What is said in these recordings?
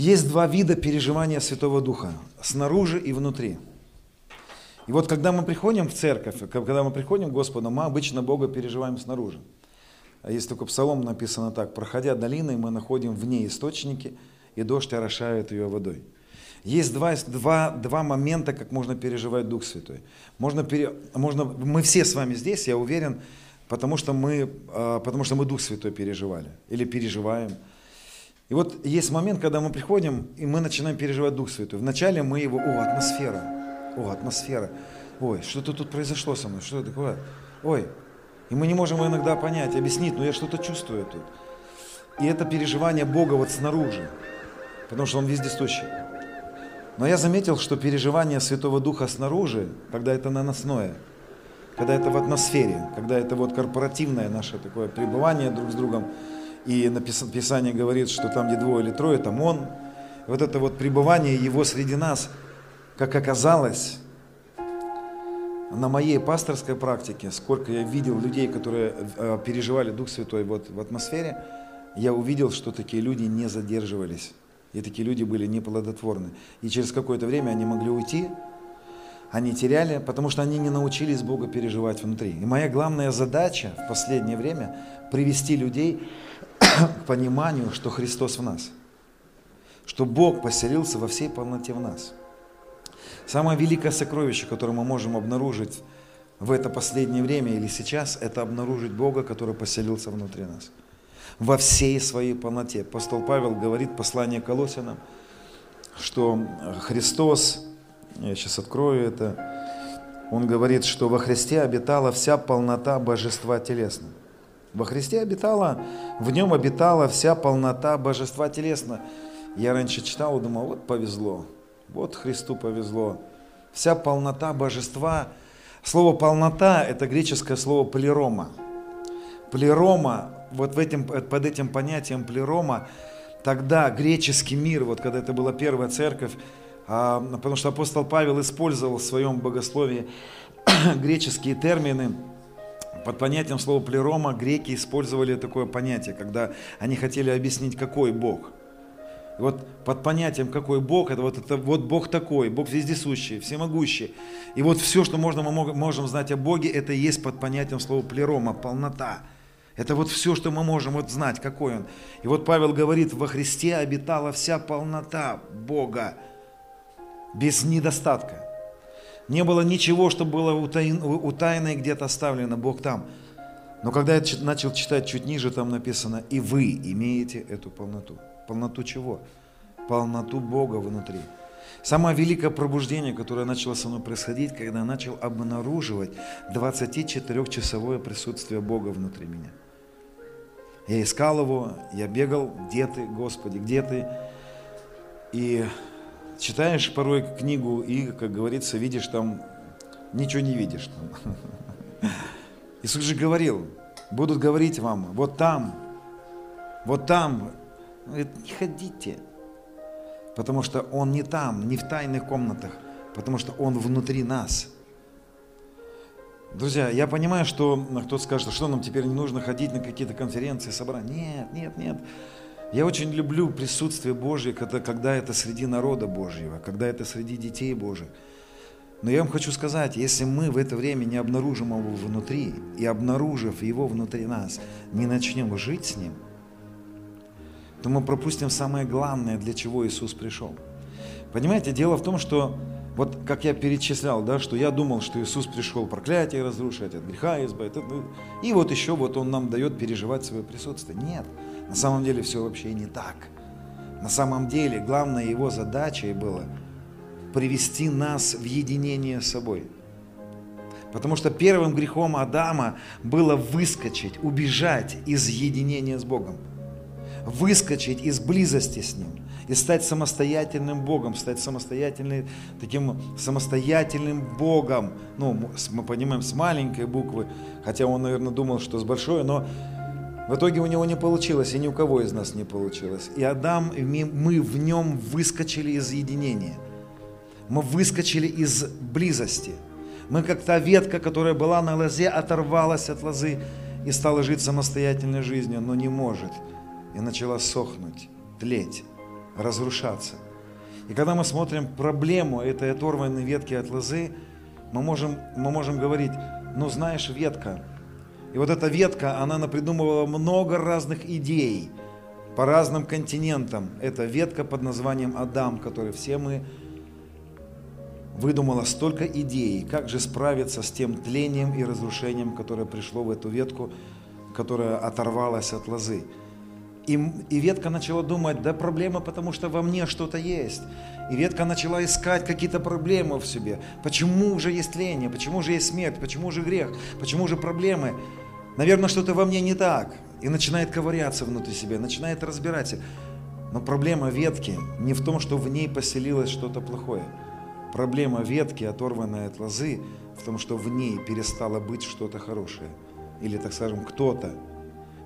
Есть два вида переживания Святого Духа. Снаружи и внутри. И вот когда мы приходим в церковь, когда мы приходим к Господу, мы обычно Бога переживаем снаружи. А есть такой псалом написано так, проходя долиной, мы находим в ней источники, и дождь орошает ее водой. Есть два, два, два момента, как можно переживать Дух Святой. Можно, пере, можно, мы все с вами здесь, я уверен, потому что, мы, а, потому что мы Дух Святой переживали или переживаем. И вот есть момент, когда мы приходим, и мы начинаем переживать Дух Святой. Вначале мы его, о, атмосфера, о, атмосфера, ой, что-то тут произошло со мной, что это такое, ой. И мы не можем иногда понять, объяснить, но я что-то чувствую тут. И это переживание Бога вот снаружи, потому что Он вездесущий. Но я заметил, что переживание Святого Духа снаружи, когда это наносное, когда это в атмосфере, когда это вот корпоративное наше такое пребывание друг с другом, и Писание говорит, что там, где двое или трое, там Он. Вот это вот пребывание Его среди нас, как оказалось, на моей пасторской практике, сколько я видел людей, которые э, переживали Дух Святой вот в атмосфере, я увидел, что такие люди не задерживались и такие люди были неплодотворны. И через какое-то время они могли уйти, они теряли, потому что они не научились Бога переживать внутри. И моя главная задача в последнее время – привести людей к пониманию, что Христос в нас, что Бог поселился во всей полноте в нас. Самое великое сокровище, которое мы можем обнаружить в это последнее время или сейчас, это обнаружить Бога, который поселился внутри нас – во всей своей полноте. Апостол Павел говорит, послание Колосинам, что Христос, я сейчас открою это, он говорит, что во Христе обитала вся полнота божества телесного. Во Христе обитала, в нем обитала вся полнота божества телесного. Я раньше читал думал, вот повезло, вот Христу повезло. Вся полнота божества. Слово полнота – это греческое слово плерома. Плерома вот в этим, под этим понятием плерома, тогда греческий мир, вот когда это была первая церковь, а, потому что апостол Павел использовал в своем богословии греческие термины, под понятием слова плерома греки использовали такое понятие, когда они хотели объяснить, какой Бог. И вот под понятием какой Бог, это вот, это вот Бог такой, Бог вездесущий, всемогущий. И вот все, что можно, мы можем знать о Боге, это и есть под понятием слова плерома, полнота. Это вот все, что мы можем вот знать, какой Он. И вот Павел говорит, во Христе обитала вся полнота Бога, без недостатка. Не было ничего, что было утайно и где-то оставлено, Бог там. Но когда я начал читать чуть ниже, там написано, и вы имеете эту полноту. Полноту чего? Полноту Бога внутри. Самое великое пробуждение, которое начало со мной происходить, когда я начал обнаруживать 24-часовое присутствие Бога внутри меня. Я искал его, я бегал, где ты, Господи, где ты? И читаешь порой книгу и, как говорится, видишь там, ничего не видишь там. Иисус же говорил, будут говорить вам, вот там, вот там. Он говорит, не ходите, потому что Он не там, не в тайных комнатах, потому что Он внутри нас – Друзья, я понимаю, что кто-то скажет, что нам теперь не нужно ходить на какие-то конференции, собрания. Нет, нет, нет. Я очень люблю присутствие Божье, когда, когда это среди народа Божьего, когда это среди детей Божьих. Но я вам хочу сказать, если мы в это время не обнаружим его внутри, и обнаружив его внутри нас, не начнем жить с ним, то мы пропустим самое главное, для чего Иисус пришел. Понимаете, дело в том, что вот как я перечислял, да, что я думал, что Иисус пришел проклятие разрушить, от греха избавить. И вот еще вот Он нам дает переживать свое присутствие. Нет, на самом деле все вообще не так. На самом деле главная Его задача была привести нас в единение с собой. Потому что первым грехом Адама было выскочить, убежать из единения с Богом. Выскочить из близости с Ним и стать самостоятельным Богом, стать самостоятельным, таким самостоятельным Богом. Ну, мы понимаем, с маленькой буквы, хотя он, наверное, думал, что с большой, но в итоге у него не получилось, и ни у кого из нас не получилось. И Адам, мы в нем выскочили из единения. Мы выскочили из близости. Мы как та ветка, которая была на лозе, оторвалась от лозы и стала жить самостоятельной жизнью, но не может. И начала сохнуть, тлеть. разрушаться. И когда мы смотрим проблему этой оторванной ветки от лозы, мы можем, мы можем говорить, ну знаешь, ветка. И вот эта ветка, она напридумывала много разных идей по разным континентам. Это ветка под названием Адам, который все мы выдумала столько идей, как же справиться с тем тлением и разрушением, которое пришло в эту ветку, которая оторвалась от лозы. И, и ветка начала думать, да проблема, потому что во мне что-то есть. И ветка начала искать какие-то проблемы в себе. Почему же есть тление, почему же есть смерть, почему же грех, почему же проблемы? Наверное, что-то во мне не так. И начинает ковыряться внутри себя, начинает разбираться. Но проблема ветки не в том, что в ней поселилось что-то плохое. Проблема ветки, оторванной от лозы, в том, что в ней перестало быть что-то хорошее. Или, так скажем, кто-то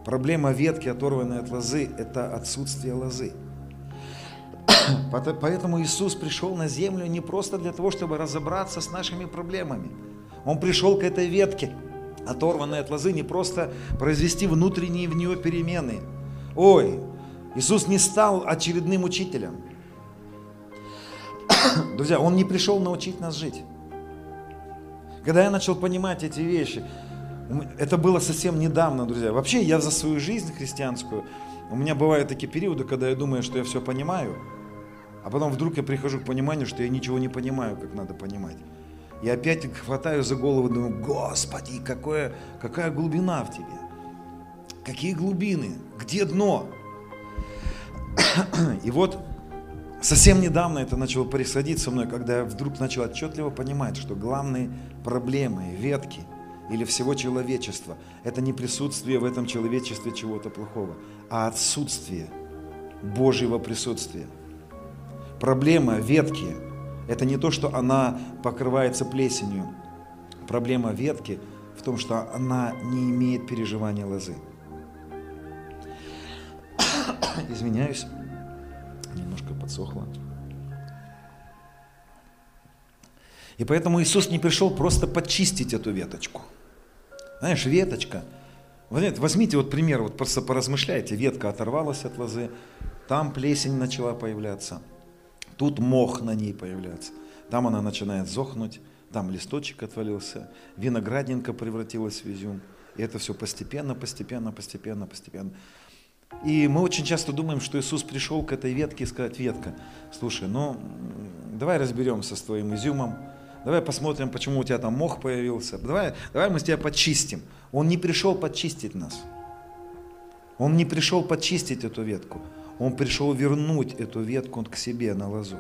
Проблема ветки, оторванной от лозы, это отсутствие лозы. Поэтому Иисус пришел на землю не просто для того, чтобы разобраться с нашими проблемами. Он пришел к этой ветке, оторванной от лозы, не просто произвести внутренние в нее перемены. Ой, Иисус не стал очередным учителем. Друзья, Он не пришел научить нас жить. Когда я начал понимать эти вещи, это было совсем недавно, друзья. Вообще, я за свою жизнь христианскую, у меня бывают такие периоды, когда я думаю, что я все понимаю, а потом вдруг я прихожу к пониманию, что я ничего не понимаю, как надо понимать. И опять хватаю за голову, думаю, Господи, какое, какая глубина в тебе. Какие глубины, где дно? И вот совсем недавно это начало происходить со мной, когда я вдруг начал отчетливо понимать, что главные проблемы, ветки – или всего человечества. Это не присутствие в этом человечестве чего-то плохого, а отсутствие Божьего присутствия. Проблема ветки – это не то, что она покрывается плесенью. Проблема ветки в том, что она не имеет переживания лозы. Извиняюсь, немножко подсохло. И поэтому Иисус не пришел просто почистить эту веточку – знаешь, веточка. Возьмите вот пример, вот просто поразмышляйте. Ветка оторвалась от лозы, там плесень начала появляться, тут мох на ней появляется. Там она начинает зохнуть, там листочек отвалился, виноградинка превратилась в изюм. И это все постепенно, постепенно, постепенно, постепенно. И мы очень часто думаем, что Иисус пришел к этой ветке и сказать, ветка, слушай, ну давай разберемся с твоим изюмом, Давай посмотрим, почему у тебя там мох появился. Давай, давай мы тебя почистим. Он не пришел почистить нас. Он не пришел почистить эту ветку. Он пришел вернуть эту ветку к себе на лозу.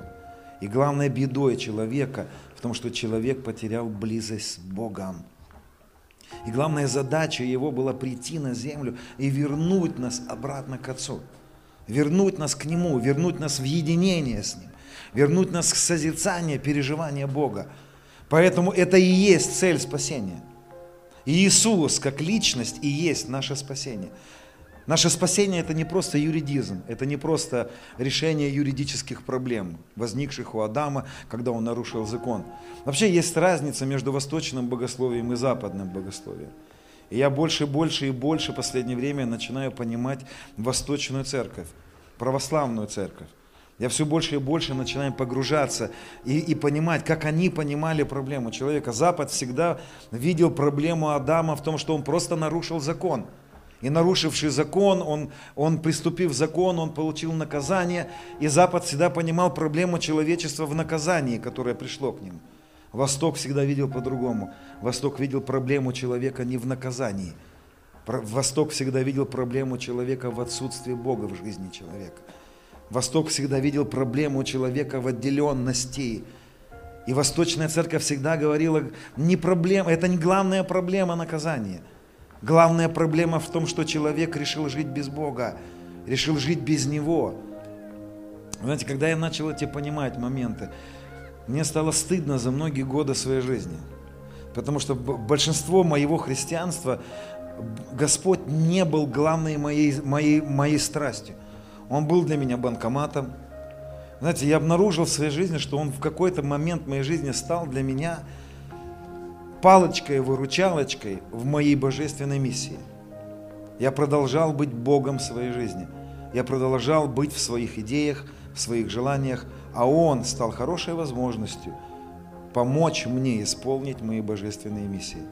И главной бедой человека в том, что человек потерял близость с Богом. И главная задача его была прийти на землю и вернуть нас обратно к Отцу. Вернуть нас к Нему, вернуть нас в единение с Ним, вернуть нас к созерцанию, переживанию Бога. Поэтому это и есть цель спасения. И Иисус как личность и есть наше спасение. Наше спасение это не просто юридизм, это не просто решение юридических проблем, возникших у Адама, когда он нарушил закон. Вообще есть разница между восточным богословием и западным богословием. И я больше, больше и больше в последнее время начинаю понимать восточную церковь, православную церковь. Я все больше и больше начинаю погружаться и, и понимать, как они понимали проблему человека. Запад всегда видел проблему Адама в том, что он просто нарушил закон. И нарушивший закон, он, он приступив закон, он получил наказание. И Запад всегда понимал проблему человечества в наказании, которое пришло к ним. Восток всегда видел по-другому. Восток видел проблему человека не в наказании. Восток всегда видел проблему человека в отсутствии Бога в жизни человека. Восток всегда видел проблему человека в отделенности. И Восточная Церковь всегда говорила, не проблема, это не главная проблема наказания. Главная проблема в том, что человек решил жить без Бога, решил жить без Него. Знаете, когда я начал эти понимать моменты, мне стало стыдно за многие годы своей жизни. Потому что большинство моего христианства Господь не был главной моей, моей, моей страстью. Он был для меня банкоматом. Знаете, я обнаружил в своей жизни, что он в какой-то момент моей жизни стал для меня палочкой-выручалочкой в моей божественной миссии. Я продолжал быть Богом своей жизни. Я продолжал быть в своих идеях, в своих желаниях, а Он стал хорошей возможностью помочь мне исполнить мои божественные миссии,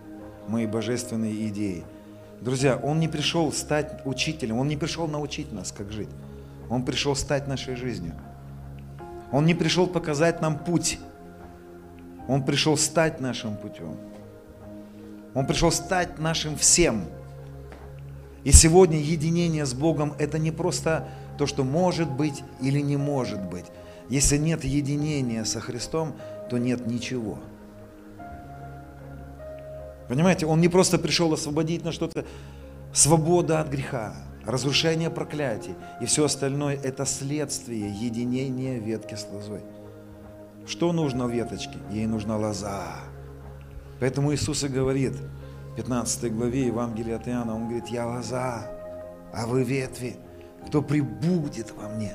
мои божественные идеи. Друзья, Он не пришел стать учителем, Он не пришел научить нас, как жить. Он пришел стать нашей жизнью. Он не пришел показать нам путь. Он пришел стать нашим путем. Он пришел стать нашим всем. И сегодня единение с Богом – это не просто то, что может быть или не может быть. Если нет единения со Христом, то нет ничего. Понимаете, Он не просто пришел освободить на что-то, свобода от греха, разрушение проклятий и все остальное – это следствие единения ветки с лозой. Что нужно веточке? Ей нужна лоза. Поэтому Иисус и говорит – 15 главе Евангелия от Иоанна, он говорит, я лоза, а вы ветви, кто прибудет во мне,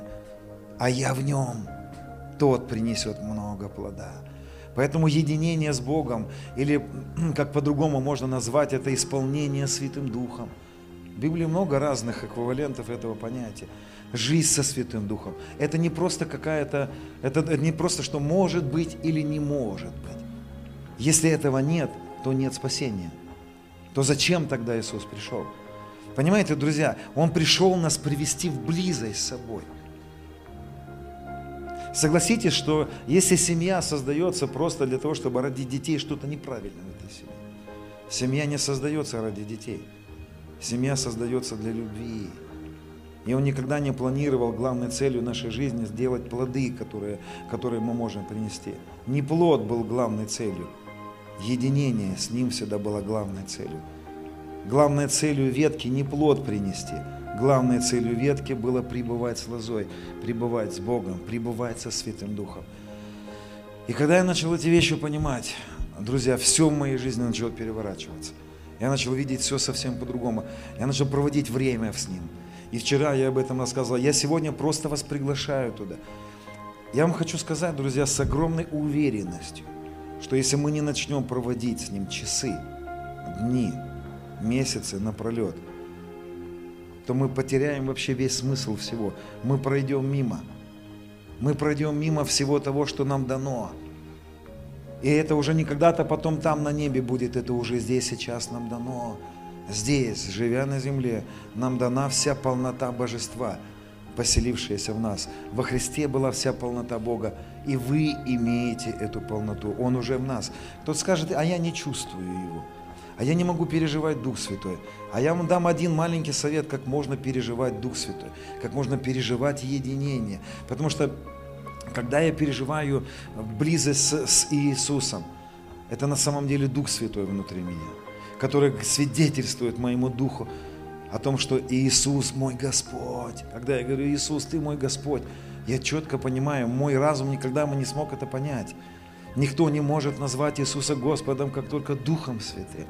а я в нем, тот принесет много плода. Поэтому единение с Богом, или как по-другому можно назвать это, исполнение Святым Духом. В Библии много разных эквивалентов этого понятия. Жизнь со Святым Духом. Это не просто какая-то, это не просто, что может быть или не может быть. Если этого нет, то нет спасения то зачем тогда Иисус пришел? Понимаете, друзья, Он пришел нас привести в близость с собой. Согласитесь, что если семья создается просто для того, чтобы родить детей, что-то неправильно в этой семье. Семья не создается ради детей. Семья создается для любви. И он никогда не планировал главной целью нашей жизни сделать плоды, которые, которые мы можем принести. Не плод был главной целью, Единение с Ним всегда было главной целью. Главной целью ветки не плод принести. Главной целью ветки было пребывать с лозой, пребывать с Богом, пребывать со Святым Духом. И когда я начал эти вещи понимать, друзья, все в моей жизни начало переворачиваться. Я начал видеть все совсем по-другому. Я начал проводить время с Ним. И вчера я об этом рассказывал. Я сегодня просто вас приглашаю туда. Я вам хочу сказать, друзья, с огромной уверенностью, что если мы не начнем проводить с Ним часы, дни, месяцы напролет, то мы потеряем вообще весь смысл всего. Мы пройдем мимо. Мы пройдем мимо всего того, что нам дано. И это уже не когда-то потом там на небе будет, это уже здесь сейчас нам дано. Здесь, живя на земле, нам дана вся полнота божества, поселившаяся в нас. Во Христе была вся полнота Бога и вы имеете эту полноту. Он уже в нас. Кто-то скажет, а я не чувствую его, а я не могу переживать Дух Святой. А я вам дам один маленький совет, как можно переживать Дух Святой, как можно переживать единение. Потому что когда я переживаю близость с, с Иисусом, это на самом деле Дух Святой внутри меня, который свидетельствует моему Духу о том, что Иисус мой Господь. Когда я говорю, Иисус, Ты мой Господь, я четко понимаю, мой разум никогда бы не смог это понять. Никто не может назвать Иисуса Господом, как только Духом Святым.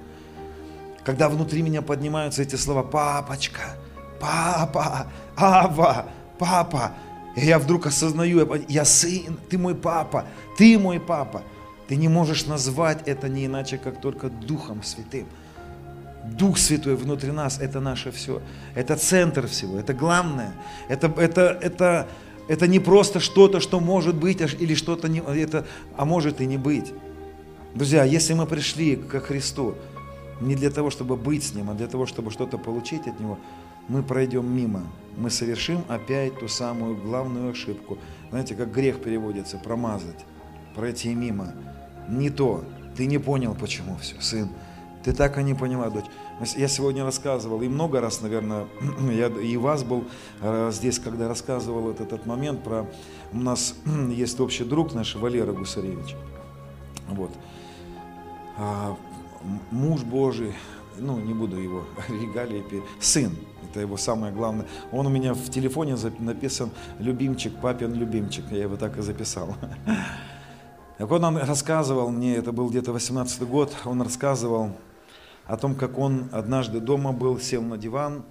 Когда внутри меня поднимаются эти слова «папочка», «папа», «ава», «папа», и я вдруг осознаю, я сын, ты мой папа, ты мой папа. Ты не можешь назвать это не иначе, как только Духом Святым. Дух Святой внутри нас – это наше все. Это центр всего, это главное. Это, это, это, это не просто что-то, что может быть, или что-то не, это, а может и не быть. Друзья, если мы пришли к Христу не для того, чтобы быть с Ним, а для того, чтобы что-то получить от Него, мы пройдем мимо. Мы совершим опять ту самую главную ошибку. Знаете, как грех переводится, промазать, пройти мимо. Не то. Ты не понял, почему все, сын. Ты так и не поняла, дочь. Я сегодня рассказывал, и много раз, наверное, я и вас был э, здесь, когда рассказывал этот, этот момент про... У нас есть общий друг наш, Валера Гусаревич. Вот. А, муж Божий, ну, не буду его регалии, сын, это его самое главное. Он у меня в телефоне написан «любимчик, папин любимчик», я его так и записал. Так он рассказывал мне, это был где-то 18 год, он рассказывал, о том, как он однажды дома был, сел на диван,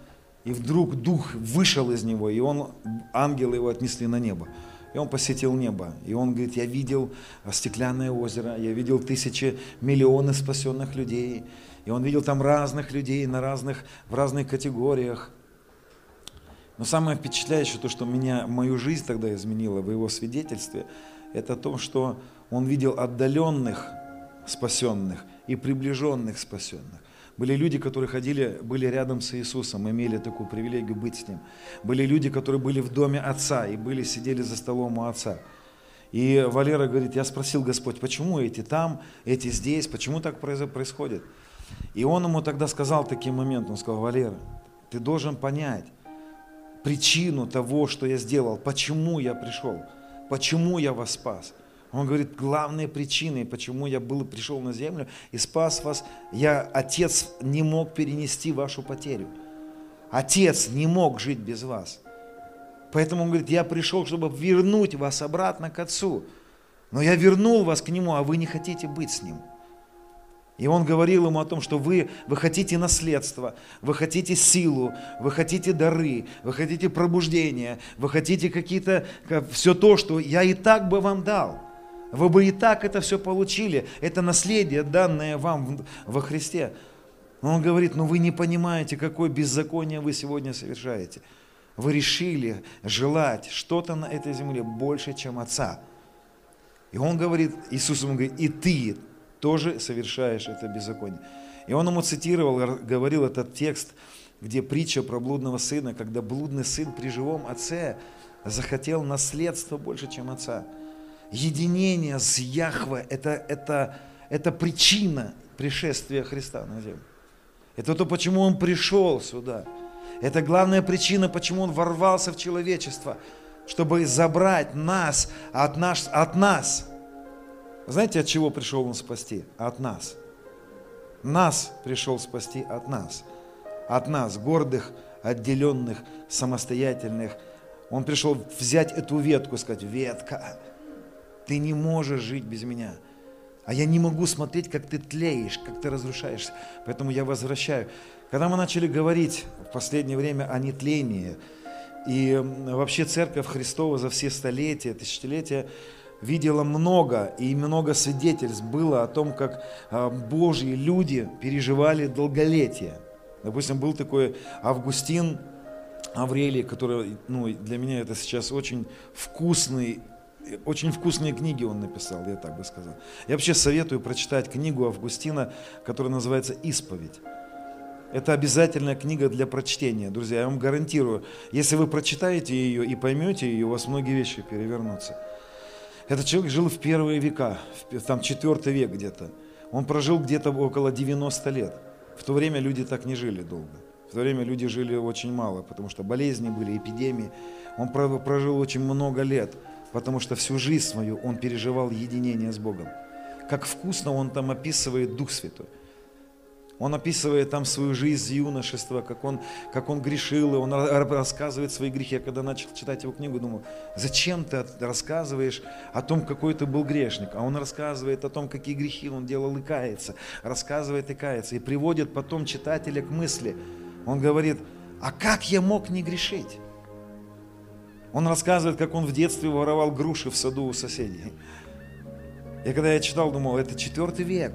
и вдруг дух вышел из него, и он, ангелы его отнесли на небо. И он посетил небо. И он говорит, я видел стеклянное озеро, я видел тысячи, миллионы спасенных людей. И он видел там разных людей на разных, в разных категориях. Но самое впечатляющее, то, что меня, мою жизнь тогда изменило в его свидетельстве, это то, что он видел отдаленных спасенных и приближенных спасенных. Были люди, которые ходили, были рядом с Иисусом, имели такую привилегию быть с Ним. Были люди, которые были в доме Отца и были, сидели за столом у Отца. И Валера говорит, я спросил Господь, почему эти там, эти здесь, почему так происходит? И он ему тогда сказал таким момент, он сказал, Валера, ты должен понять причину того, что я сделал, почему я пришел, почему я вас спас. Он говорит, главные причины, почему я был, пришел на землю и спас вас, я, отец не мог перенести вашу потерю. Отец не мог жить без вас. Поэтому он говорит, я пришел, чтобы вернуть вас обратно к Отцу. Но я вернул вас к Нему, а вы не хотите быть с Ним. И он говорил ему о том, что вы, вы хотите наследство, вы хотите силу, вы хотите дары, вы хотите пробуждение, вы хотите какие-то, все то, что я и так бы вам дал. Вы бы и так это все получили. Это наследие, данное вам во Христе. Но он говорит, ну вы не понимаете, какое беззаконие вы сегодня совершаете. Вы решили желать что-то на этой земле больше, чем Отца. И он говорит, Иисус ему говорит, и ты тоже совершаешь это беззаконие. И он ему цитировал, говорил этот текст, где притча про блудного сына, когда блудный сын при живом отце захотел наследство больше, чем отца. Единение с Яхве это, это, это причина пришествия Христа на землю. Это то, почему Он пришел сюда. Это главная причина, почему Он ворвался в человечество, чтобы забрать нас от, наш, от нас. Знаете, от чего пришел Он спасти? От нас. Нас пришел спасти от нас. От нас, гордых, отделенных, самостоятельных. Он пришел взять эту ветку, сказать, ветка, ты не можешь жить без меня. А я не могу смотреть, как ты тлеешь, как ты разрушаешься. Поэтому я возвращаю. Когда мы начали говорить в последнее время о нетлении, и вообще Церковь Христова за все столетия, тысячелетия видела много, и много свидетельств было о том, как а, Божьи люди переживали долголетие. Допустим, был такой Августин Аврелий, который ну, для меня это сейчас очень вкусный очень вкусные книги он написал, я так бы сказал. Я вообще советую прочитать книгу Августина, которая называется «Исповедь». Это обязательная книга для прочтения, друзья. Я вам гарантирую, если вы прочитаете ее и поймете ее, у вас многие вещи перевернутся. Этот человек жил в первые века, там четвертый век где-то. Он прожил где-то около 90 лет. В то время люди так не жили долго. В то время люди жили очень мало, потому что болезни были, эпидемии. Он прожил очень много лет потому что всю жизнь свою он переживал единение с Богом. Как вкусно он там описывает Дух Святой. Он описывает там свою жизнь юношества, как он, как он грешил, и он рассказывает свои грехи. Я когда начал читать его книгу, думал, зачем ты рассказываешь о том, какой ты был грешник? А он рассказывает о том, какие грехи он делал и кается, рассказывает и кается, и приводит потом читателя к мысли. Он говорит, а как я мог не грешить? Он рассказывает, как он в детстве воровал груши в саду у соседей. И когда я читал, думал, это четвертый век.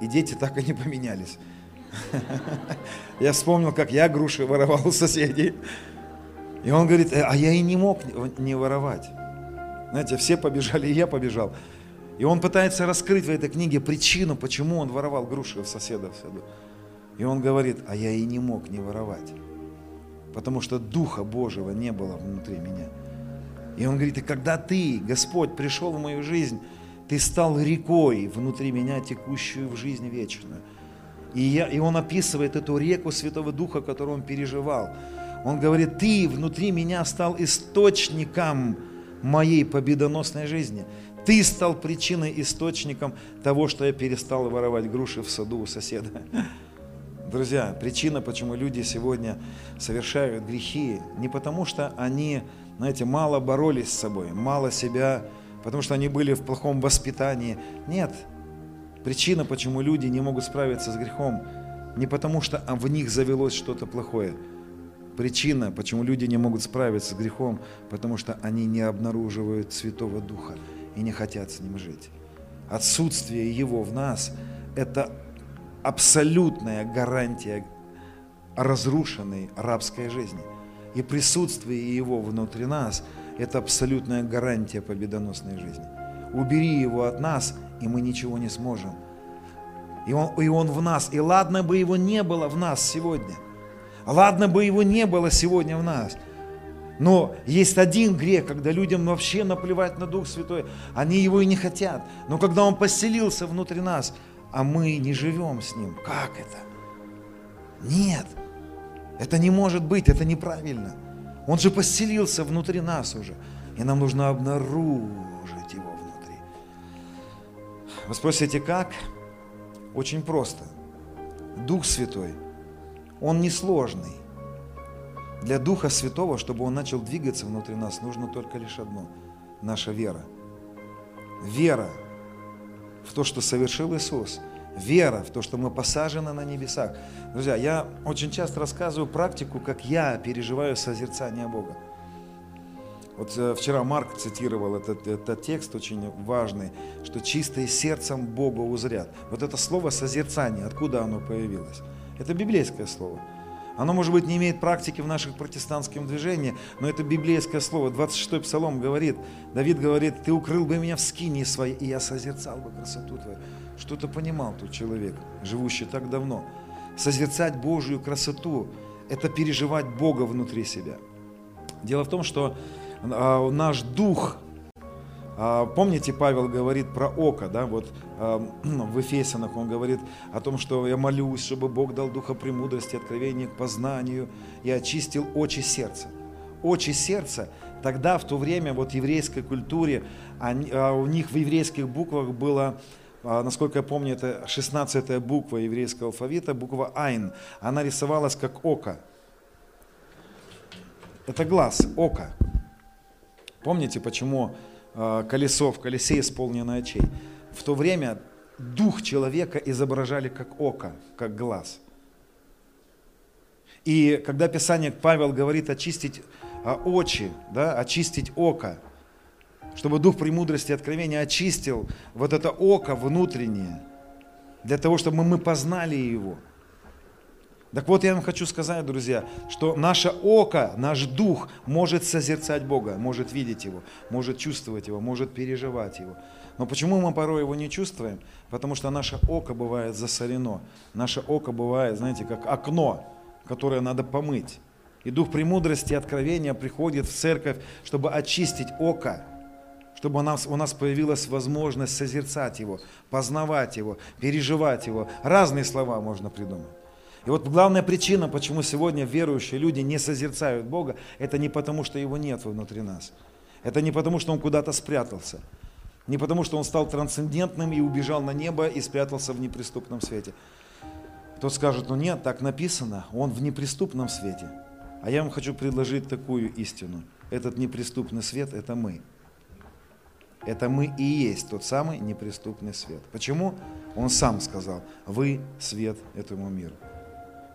И дети так и не поменялись. Я вспомнил, как я груши воровал у соседей. И он говорит, а я и не мог не воровать. Знаете, все побежали, и я побежал. И он пытается раскрыть в этой книге причину, почему он воровал груши у соседа в саду. И он говорит, а я и не мог не воровать потому что Духа Божьего не было внутри меня. И он говорит, и когда ты, Господь, пришел в мою жизнь, ты стал рекой внутри меня, текущую в жизнь вечную. И, я, и он описывает эту реку Святого Духа, которую он переживал. Он говорит, ты внутри меня стал источником моей победоносной жизни. Ты стал причиной, источником того, что я перестал воровать груши в саду у соседа. Друзья, причина, почему люди сегодня совершают грехи, не потому что они, знаете, мало боролись с собой, мало себя, потому что они были в плохом воспитании. Нет. Причина, почему люди не могут справиться с грехом, не потому что в них завелось что-то плохое. Причина, почему люди не могут справиться с грехом, потому что они не обнаруживают Святого Духа и не хотят с Ним жить. Отсутствие Его в нас – это абсолютная гарантия разрушенной рабской жизни. и присутствие Его внутри нас – это абсолютная гарантия победоносной жизни. Убери Его от нас, и мы ничего не сможем. И он, и он в нас. И ладно бы Его не было в нас сегодня. Ладно бы Его не было сегодня в нас – но есть один грех, когда людям вообще наплевать на Дух Святой. Они его и не хотят. Но когда Он поселился внутри нас, а мы не живем с Ним, как это? Нет, это не может быть, это неправильно. Он же поселился внутри нас уже. И нам нужно обнаружить Его внутри. Вы спросите, как? Очень просто. Дух Святой, Он несложный. Для Духа Святого, чтобы Он начал двигаться внутри нас, нужно только лишь одно – наша вера. Вера в то, что совершил Иисус. Вера в то, что мы посажены на небесах. Друзья, я очень часто рассказываю практику, как я переживаю созерцание Бога. Вот э, вчера Марк цитировал этот, этот текст очень важный, что чистые сердцем Бога узрят. Вот это слово созерцание, откуда оно появилось? Это библейское слово. Оно, может быть, не имеет практики в наших протестантском движении, но это библейское слово. 26-й псалом говорит, Давид говорит, ты укрыл бы меня в скине своей, и я созерцал бы красоту твою. Что-то понимал тот человек, живущий так давно. Созерцать Божью красоту – это переживать Бога внутри себя. Дело в том, что а, наш дух помните, Павел говорит про око, да, вот а, в Ефесянах он говорит о том, что я молюсь, чтобы Бог дал духа премудрости, откровения к познанию и очистил очи сердца. Очи сердца, тогда в то время вот в еврейской культуре, а, у них в еврейских буквах было насколько я помню, это 16 буква еврейского алфавита, буква Айн. Она рисовалась как око. Это глаз, око. Помните, почему колесо, в колесе исполнено очей. В то время дух человека изображали как око, как глаз. И когда Писание Павел говорит очистить а, очи, да, очистить око, чтобы дух премудрости и откровения очистил вот это око внутреннее, для того, чтобы мы познали его – так вот, я вам хочу сказать, друзья, что наше око, наш дух может созерцать Бога, может видеть Его, может чувствовать Его, может переживать Его. Но почему мы порой Его не чувствуем? Потому что наше око бывает засорено. Наше око бывает, знаете, как окно, которое надо помыть. И Дух премудрости и откровения приходит в церковь, чтобы очистить око, чтобы у нас, у нас появилась возможность созерцать Его, познавать Его, переживать Его. Разные слова можно придумать. И вот главная причина, почему сегодня верующие люди не созерцают Бога, это не потому, что Его нет внутри нас. Это не потому, что Он куда-то спрятался. Не потому, что Он стал трансцендентным и убежал на небо и спрятался в неприступном свете. Кто скажет, ну нет, так написано, Он в неприступном свете. А я вам хочу предложить такую истину. Этот неприступный свет – это мы. Это мы и есть тот самый неприступный свет. Почему? Он сам сказал, вы свет этому миру.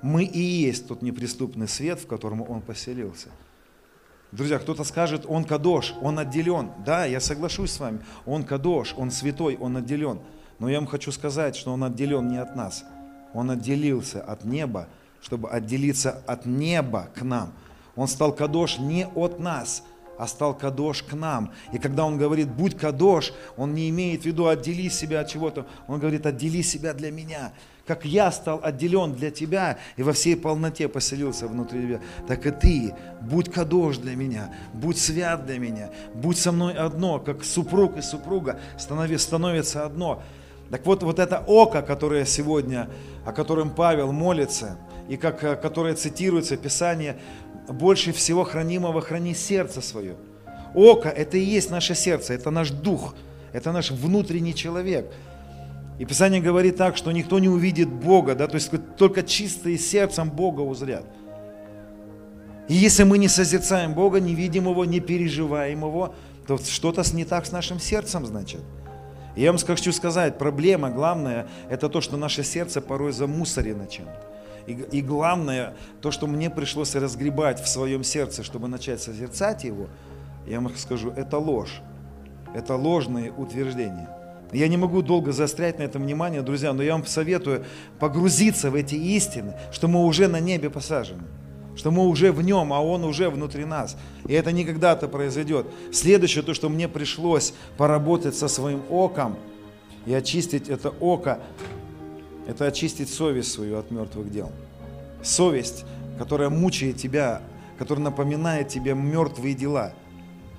Мы и есть тот неприступный свет, в котором Он поселился. Друзья, кто-то скажет, Он кадош, Он отделен. Да, я соглашусь с вами. Он кадош, Он святой, Он отделен. Но я вам хочу сказать, что Он отделен не от нас. Он отделился от неба, чтобы отделиться от неба к нам. Он стал кадош не от нас, а стал кадош к нам. И когда он говорит, будь кадош, он не имеет в виду отдели себя от чего-то. Он говорит, отдели себя для меня как я стал отделен для тебя и во всей полноте поселился внутри тебя, так и ты будь кадош для меня, будь свят для меня, будь со мной одно, как супруг и супруга станови, становится одно. Так вот, вот это око, которое сегодня, о котором Павел молится, и как, э, которое цитируется в Писании, больше всего хранимого храни сердце свое. Око – это и есть наше сердце, это наш дух, это наш внутренний человек – и Писание говорит так, что никто не увидит Бога, да, то есть только чистые сердцем Бога узрят. И если мы не созерцаем Бога, не видим Его, не переживаем Его, то что-то не так с нашим сердцем, значит. И я вам хочу сказать, проблема главная, это то, что наше сердце порой замусорено чем-то. И, и главное, то, что мне пришлось разгребать в своем сердце, чтобы начать созерцать его, я вам скажу, это ложь. Это ложные утверждения. Я не могу долго заострять на этом внимание, друзья, но я вам советую погрузиться в эти истины, что мы уже на небе посажены. что мы уже в нем, а он уже внутри нас. И это не когда-то произойдет. Следующее, то, что мне пришлось поработать со своим оком и очистить это око, это очистить совесть свою от мертвых дел. Совесть, которая мучает тебя, которая напоминает тебе мертвые дела.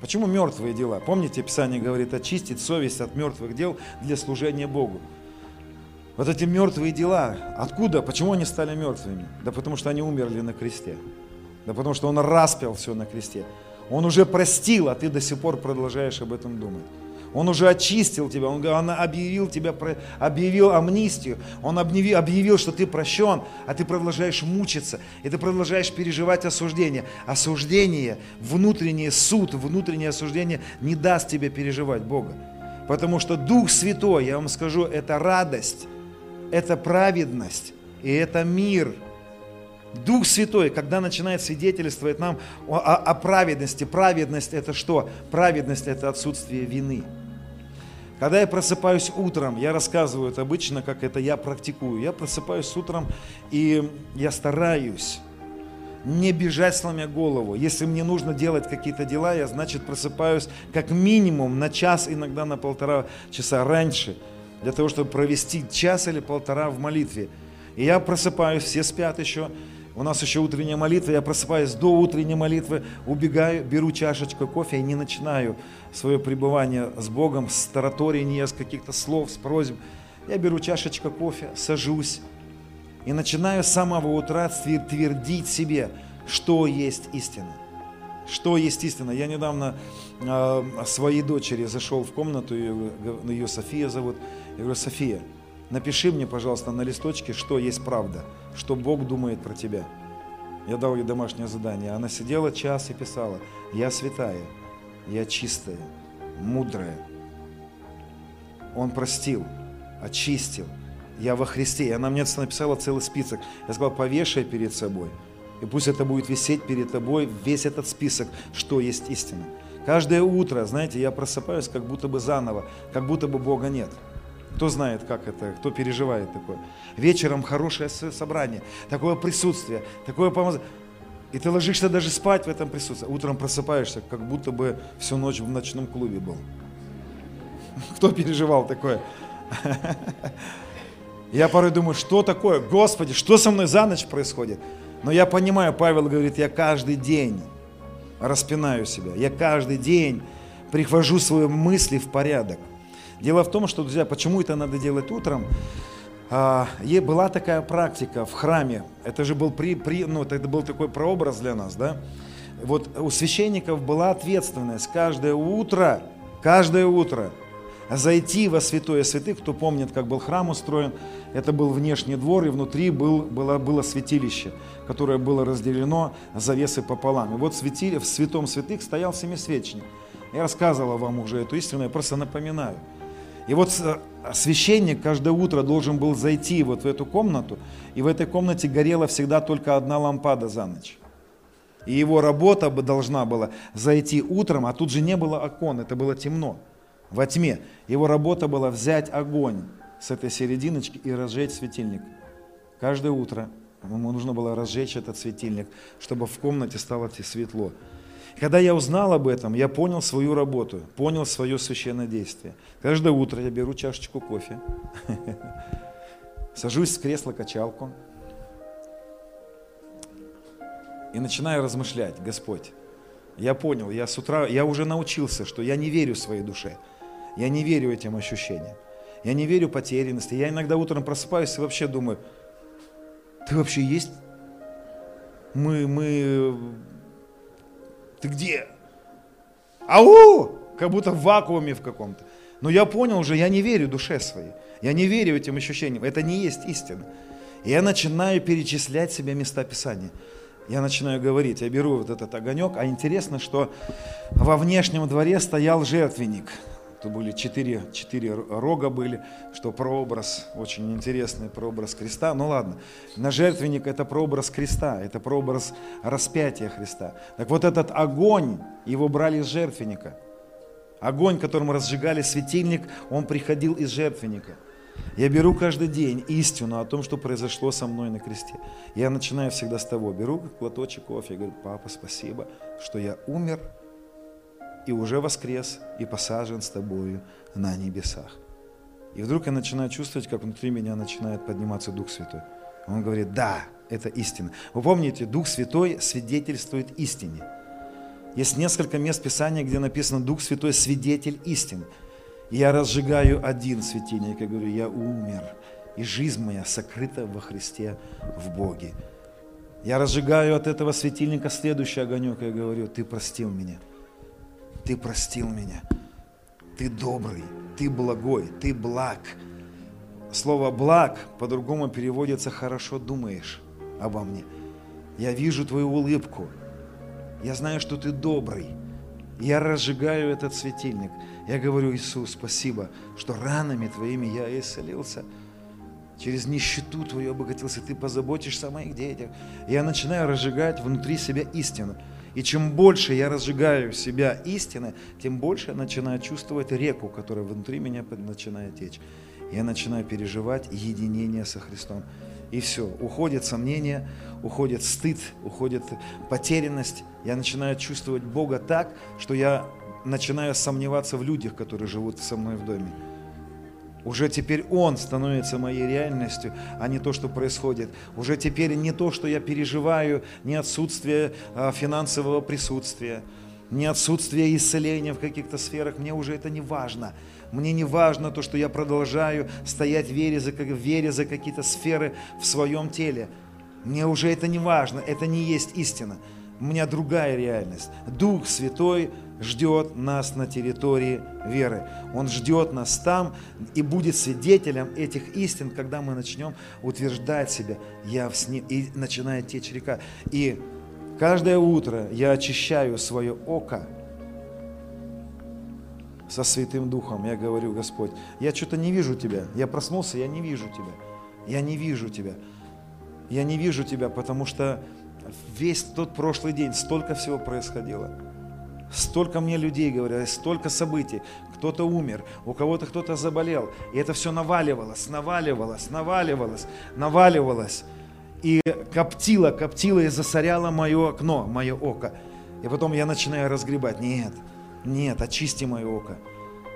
Почему мертвые дела? Помните, Писание говорит, очистить совесть от мертвых дел для служения Богу. Вот эти мертвые дела, откуда, почему они стали мертвыми? Да потому что они умерли на кресте. Да потому что Он распял все на кресте. Он уже простил, а ты до сих пор продолжаешь об этом думать. Он уже очистил тебя, он, он объявил тебя, объявил амнистию, он объявил, объявил, что ты прощен, а ты продолжаешь мучиться, и ты продолжаешь переживать осуждение. Осуждение, внутренний суд, внутреннее осуждение не даст тебе переживать Бога. Потому что Дух Святой, я вам скажу, это радость, это праведность и это мир. Дух Святой, когда начинает свидетельствовать нам о, о, о праведности, праведность это что? Праведность это отсутствие вины. Когда я просыпаюсь утром, я рассказываю это обычно, как это я практикую. Я просыпаюсь утром и я стараюсь не бежать сломя голову. Если мне нужно делать какие-то дела, я, значит, просыпаюсь как минимум на час, иногда на полтора часа раньше – для того, чтобы провести час или полтора в молитве. И я просыпаюсь, все спят еще, у нас еще утренняя молитва, я просыпаюсь до утренней молитвы, убегаю, беру чашечку кофе и не начинаю свое пребывание с Богом, с таратория, с каких-то слов, с просьб. Я беру чашечку кофе, сажусь и начинаю с самого утра твердить себе, что есть истина. Что есть истина. Я недавно э, своей дочери зашел в комнату, ее, ее София зовут, я говорю, София, напиши мне, пожалуйста, на листочке, что есть правда, что Бог думает про тебя. Я дал ей домашнее задание. Она сидела час и писала, я святая, я чистая, мудрая. Он простил, очистил. Я во Христе. И она мне написала целый список. Я сказал, повешай перед собой. И пусть это будет висеть перед тобой, весь этот список, что есть истина. Каждое утро, знаете, я просыпаюсь как будто бы заново, как будто бы Бога нет. Кто знает, как это, кто переживает такое. Вечером хорошее собрание, такое присутствие, такое помазание. И ты ложишься даже спать в этом присутствии. Утром просыпаешься, как будто бы всю ночь в ночном клубе был. Кто переживал такое? Я порой думаю, что такое? Господи, что со мной за ночь происходит? Но я понимаю, Павел говорит, я каждый день распинаю себя. Я каждый день прихожу свои мысли в порядок. Дело в том, что, друзья, почему это надо делать утром? А, была такая практика в храме. Это же был, при, при, ну, это был такой прообраз для нас, да? Вот у священников была ответственность каждое утро, каждое утро зайти во святое святых, кто помнит, как был храм устроен, это был внешний двор, и внутри был, было, было святилище, которое было разделено завесы пополам. И вот светили, в святом святых стоял семисвечник. Я рассказывал вам уже эту истину, я просто напоминаю – и вот э, священник каждое утро должен был зайти вот в эту комнату, и в этой комнате горела всегда только одна лампада за ночь. И его работа бы должна была зайти утром, а тут же не было окон, это было темно, во тьме. Его работа была взять огонь с этой серединочки и разжечь светильник. Каждое утро ему нужно было разжечь этот светильник, чтобы в комнате стало светло. Когда я узнал об этом, я понял свою работу, понял свое священное действие. Каждое утро я беру чашечку кофе, сажусь в кресло-качалку и начинаю размышлять, Господь, я понял, я с утра, я уже научился, что я не верю своей душе, я не верю этим ощущениям, я не верю потерянности. Я иногда утром просыпаюсь и вообще думаю, ты вообще есть? Мы, мы ты где? Ау! Как будто в вакууме в каком-то. Но я понял уже, я не верю душе своей. Я не верю этим ощущениям. Это не есть истина. И я начинаю перечислять себе места Писания. Я начинаю говорить, я беру вот этот огонек, а интересно, что во внешнем дворе стоял жертвенник. Тут были четыре, четыре рога были, что прообраз, очень интересный прообраз креста. Ну ладно, на жертвенник это прообраз креста, это прообраз распятия Христа. Так вот этот огонь, его брали из жертвенника. Огонь, которым разжигали светильник, он приходил из жертвенника. Я беру каждый день истину о том, что произошло со мной на кресте. Я начинаю всегда с того. Беру глоточек кофе и говорю, папа, спасибо, что я умер и уже воскрес и посажен с тобою на небесах. И вдруг я начинаю чувствовать, как внутри меня начинает подниматься Дух Святой. Он говорит, да, это истина. Вы помните, Дух Святой свидетельствует истине. Есть несколько мест Писания, где написано Дух Святой свидетель истины. Я разжигаю один светильник и говорю, я умер, и жизнь моя сокрыта во Христе в Боге. Я разжигаю от этого светильника следующий огонек и говорю, ты простил меня, ты простил меня, ты добрый, ты благой, ты благ. Слово «благ» по-другому переводится «хорошо думаешь» обо мне. Я вижу твою улыбку. Я знаю, что ты добрый. Я разжигаю этот светильник. Я говорю, Иисус, спасибо, что ранами Твоими я исцелился. Через нищету Твою обогатился. Ты позаботишься о моих детях. Я начинаю разжигать внутри себя истину. И чем больше я разжигаю себя истины, тем больше я начинаю чувствовать реку, которая внутри меня начинает течь. Я начинаю переживать единение со Христом. И все, уходит сомнение, уходит стыд, уходит потерянность. Я начинаю чувствовать Бога так, что я начинаю сомневаться в людях, которые живут со мной в доме. Уже теперь Он становится моей реальностью, а не то, что происходит. Уже теперь не то, что я переживаю, не отсутствие а, финансового присутствия, не отсутствие исцеления в каких-то сферах. Мне уже это не важно. Мне не важно то, что я продолжаю стоять в вере за, в вере за какие-то сферы в своем теле. Мне уже это не важно. Это не есть истина. У меня другая реальность. Дух Святой ждет нас на территории веры. Он ждет нас там и будет свидетелем этих истин, когда мы начнем утверждать себя. Я с ним, и начинает течь река. И каждое утро я очищаю свое око со Святым Духом. Я говорю, Господь, я что-то не вижу Тебя. Я проснулся, я не вижу Тебя. Я не вижу Тебя. Я не вижу Тебя, потому что весь тот прошлый день столько всего происходило. Столько мне людей говорили, столько событий. Кто-то умер, у кого-то кто-то заболел. И это все наваливалось, наваливалось, наваливалось, наваливалось. И коптило, коптило и засоряло мое окно, мое око. И потом я начинаю разгребать. Нет, нет, очисти мое око.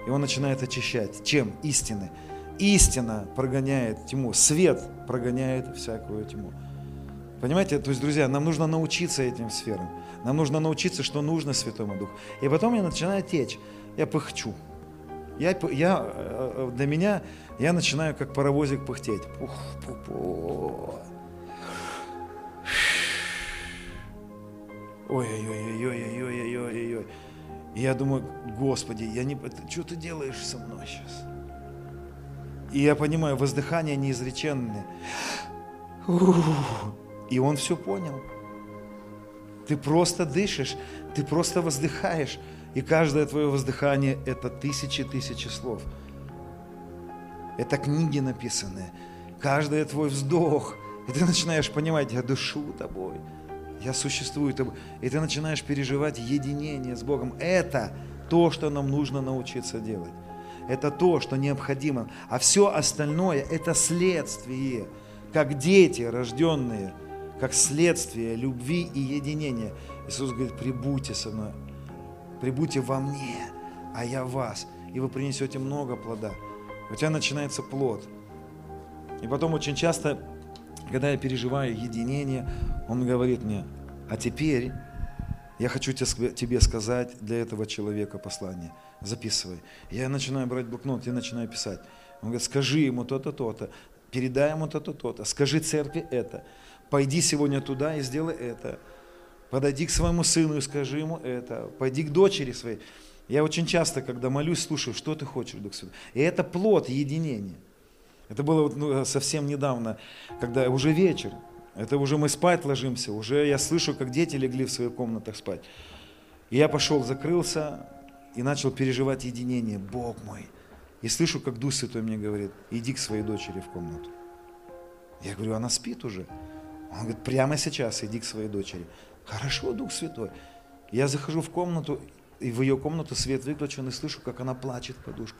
И он начинает очищать. Чем? Истины. Истина прогоняет тьму. Свет прогоняет всякую тьму. Понимаете, то есть, друзья, нам нужно научиться этим сферам. Нам нужно научиться, что нужно Святому Духу. И потом я начинаю течь. Я пыхчу. Я, я, э, э, для меня я начинаю как паровозик пыхтеть. Пух, пух, пух. Ой-ой-ой-ой-ой-ой-ой-ой. И я думаю, Господи, я не, что ты делаешь со мной сейчас? И я понимаю, воздыхание неизреченное. И он все понял. Ты просто дышишь, ты просто воздыхаешь. И каждое твое воздыхание – это тысячи-тысячи слов. Это книги написанные. Каждый твой вздох. И ты начинаешь понимать, я дышу тобой, я существую тобой. И ты начинаешь переживать единение с Богом. Это то, что нам нужно научиться делать. Это то, что необходимо. А все остальное – это следствие. Как дети, рожденные – как следствие любви и единения. Иисус говорит, прибудьте со мной, прибудьте во мне, а я вас, и вы принесете много плода. У тебя начинается плод. И потом очень часто, когда я переживаю единение, Он говорит мне, а теперь я хочу тебе сказать для этого человека послание. Записывай. Я начинаю брать блокнот, я начинаю писать. Он говорит, скажи ему то-то, то-то, передай ему то-то, то-то, скажи церкви это пойди сегодня туда и сделай это. Подойди к своему сыну и скажи ему это. Пойди к дочери своей. Я очень часто, когда молюсь, слушаю, что ты хочешь, Дух Святой. И это плод единения. Это было вот, ну, совсем недавно, когда уже вечер. Это уже мы спать ложимся, уже я слышу, как дети легли в своих комнатах спать. И я пошел, закрылся и начал переживать единение. Бог мой. И слышу, как Дух Святой мне говорит, иди к своей дочери в комнату. Я говорю, она спит уже. Он говорит, прямо сейчас иди к своей дочери. Хорошо, Дух Святой. Я захожу в комнату, и в ее комнату свет выключен, и слышу, как она плачет подушку.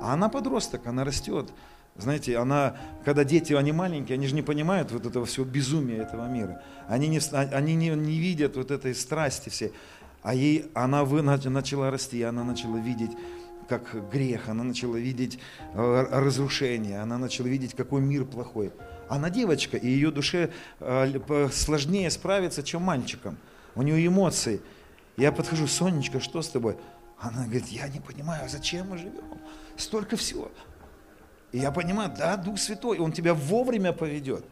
А она подросток, она растет. Знаете, она, когда дети, они маленькие, они же не понимают вот этого всего безумия этого мира. Они не, они не, не видят вот этой страсти всей. А ей, она вы, начала расти, она начала видеть как грех, она начала видеть э, разрушение, она начала видеть, какой мир плохой. Она девочка, и ее душе э, сложнее справиться, чем мальчикам. У нее эмоции. Я подхожу, Сонечка, что с тобой? Она говорит, я не понимаю, зачем мы живем? Столько всего. И я понимаю, да, Дух Святой, Он тебя вовремя поведет.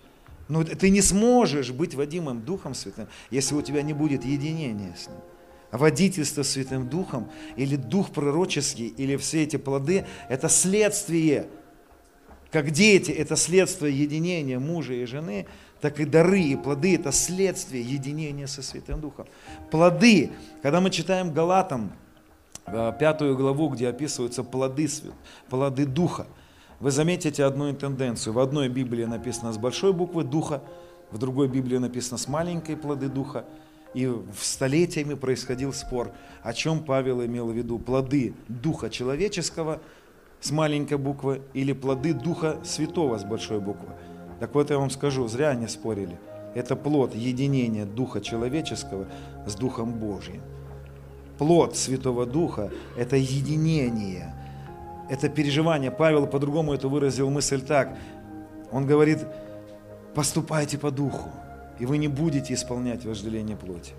Но ты не сможешь быть водимым Духом Святым, если у тебя не будет единения с Ним. Водительство Святым Духом или Дух пророческий, или все эти плоды – это следствие. Как дети – это следствие единения мужа и жены, так и дары и плоды – это следствие единения со Святым Духом. Плоды, когда мы читаем Галатам, э, пятую главу, где описываются плоды, плоды Духа, вы заметите одну тенденцию. В одной Библии написано с большой буквы Духа, в другой Библии написано с маленькой плоды Духа – и столетиями происходил спор, о чем Павел имел в виду. Плоды Духа Человеческого с маленькой буквы или плоды Духа Святого с большой буквы. Так вот я вам скажу, зря они спорили. Это плод единения Духа Человеческого с Духом Божьим. Плод Святого Духа – это единение, это переживание. Павел по-другому это выразил мысль так. Он говорит, поступайте по Духу и вы не будете исполнять вожделение плоти.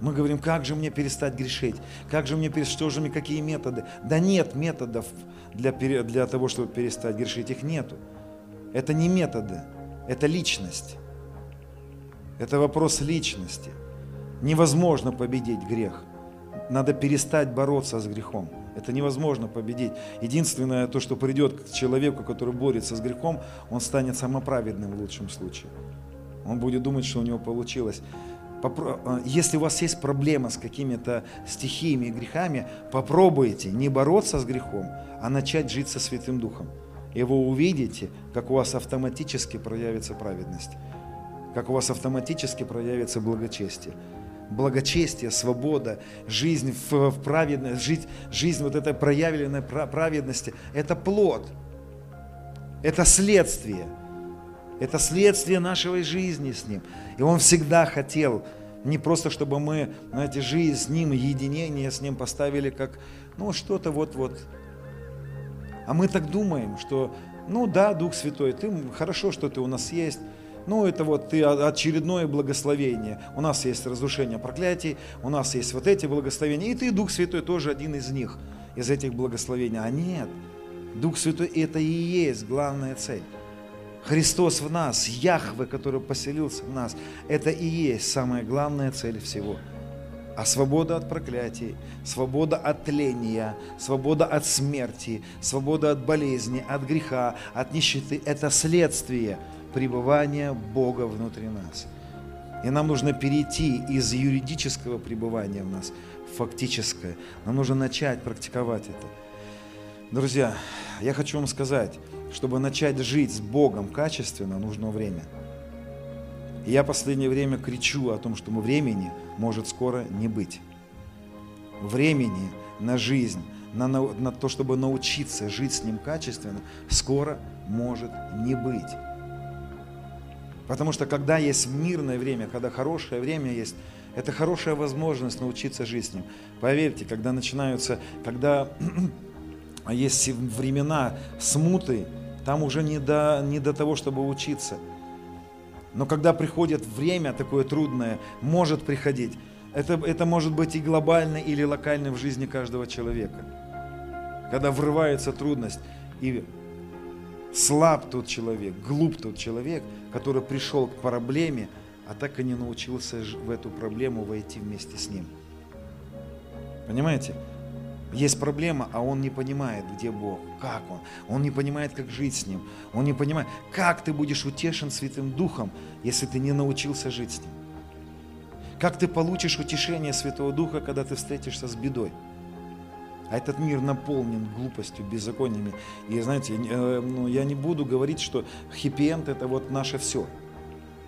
Мы говорим, как же мне перестать грешить? Как же мне? Что же мне, какие методы? Да нет методов для, для того, чтобы перестать грешить. Их нету. Это не методы, это личность. Это вопрос личности. Невозможно победить грех. Надо перестать бороться с грехом. Это невозможно победить. Единственное, то, что придет к человеку, который борется с грехом, он станет самоправедным в лучшем случае. Он будет думать, что у него получилось. А, если у вас есть проблема с какими-то стихиями и грехами, попробуйте не бороться с грехом, а начать жить со Святым Духом. И вы увидите, как у вас автоматически проявится праведность, как у вас автоматически проявится благочестие. Благочестие, свобода, жизнь в, в праведности, жизнь, жизнь вот этой проявленной праведности – это плод, это следствие – это следствие нашей жизни с Ним. И Он всегда хотел, не просто чтобы мы, знаете, жизнь с Ним, единение с Ним поставили как, ну, что-то вот-вот. А мы так думаем, что, ну да, Дух Святой, ты хорошо, что ты у нас есть, ну, это вот ты очередное благословение. У нас есть разрушение проклятий, у нас есть вот эти благословения, и ты, Дух Святой, тоже один из них, из этих благословений. А нет, Дух Святой – это и есть главная цель. Христос в нас, Яхве, который поселился в нас, это и есть самая главная цель всего. А свобода от проклятий, свобода от тления, свобода от смерти, свобода от болезни, от греха, от нищеты – это следствие пребывания Бога внутри нас. И нам нужно перейти из юридического пребывания в нас в фактическое. Нам нужно начать практиковать это. Друзья, я хочу вам сказать, чтобы начать жить с Богом качественно, нужно время. И я последнее время кричу о том, что времени может скоро не быть. Времени на жизнь, на, на, на то, чтобы научиться жить с Ним качественно, скоро может не быть. Потому что когда есть мирное время, когда хорошее время есть, это хорошая возможность научиться жить с Ним. Поверьте, когда начинаются, когда есть времена смуты, там уже не до, не до того, чтобы учиться. Но когда приходит время такое трудное, может приходить, это, это может быть и глобально, или локально в жизни каждого человека. Когда врывается трудность, и слаб тот человек, глуп тот человек, который пришел к проблеме, а так и не научился в эту проблему войти вместе с ним. Понимаете? Есть проблема, а он не понимает, где Бог, как Он. Он не понимает, как жить с Ним. Он не понимает, как ты будешь утешен Святым Духом, если ты не научился жить с Ним. Как ты получишь утешение Святого Духа, когда ты встретишься с бедой. А этот мир наполнен глупостью, беззакониями. И знаете, э, ну, я не буду говорить, что хэппи-энд это вот наше все.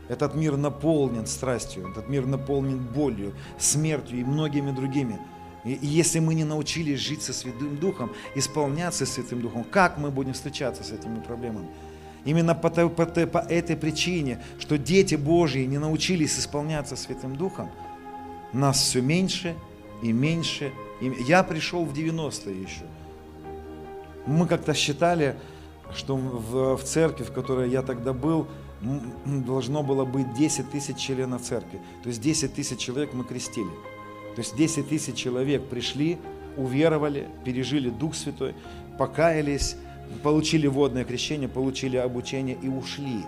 Этот мир наполнен страстью, этот мир наполнен болью, смертью и многими другими И, если мы не научились жить со Святым Духом, исполняться Святым Духом, как мы будем встречаться с этими проблемами? Именно по, по, по этой причине, что дети Божьи не научились исполняться Святым Духом, нас все меньше и меньше. И... Я пришел в 90-е еще. Мы как-то считали, что в, в церкви, в которой я тогда был, должно было быть 10 тысяч членов церкви. То есть 10 тысяч человек мы крестили. То есть 10 тысяч человек пришли, уверовали, пережили Дух Святой, покаялись, получили водное крещение, получили обучение и ушли.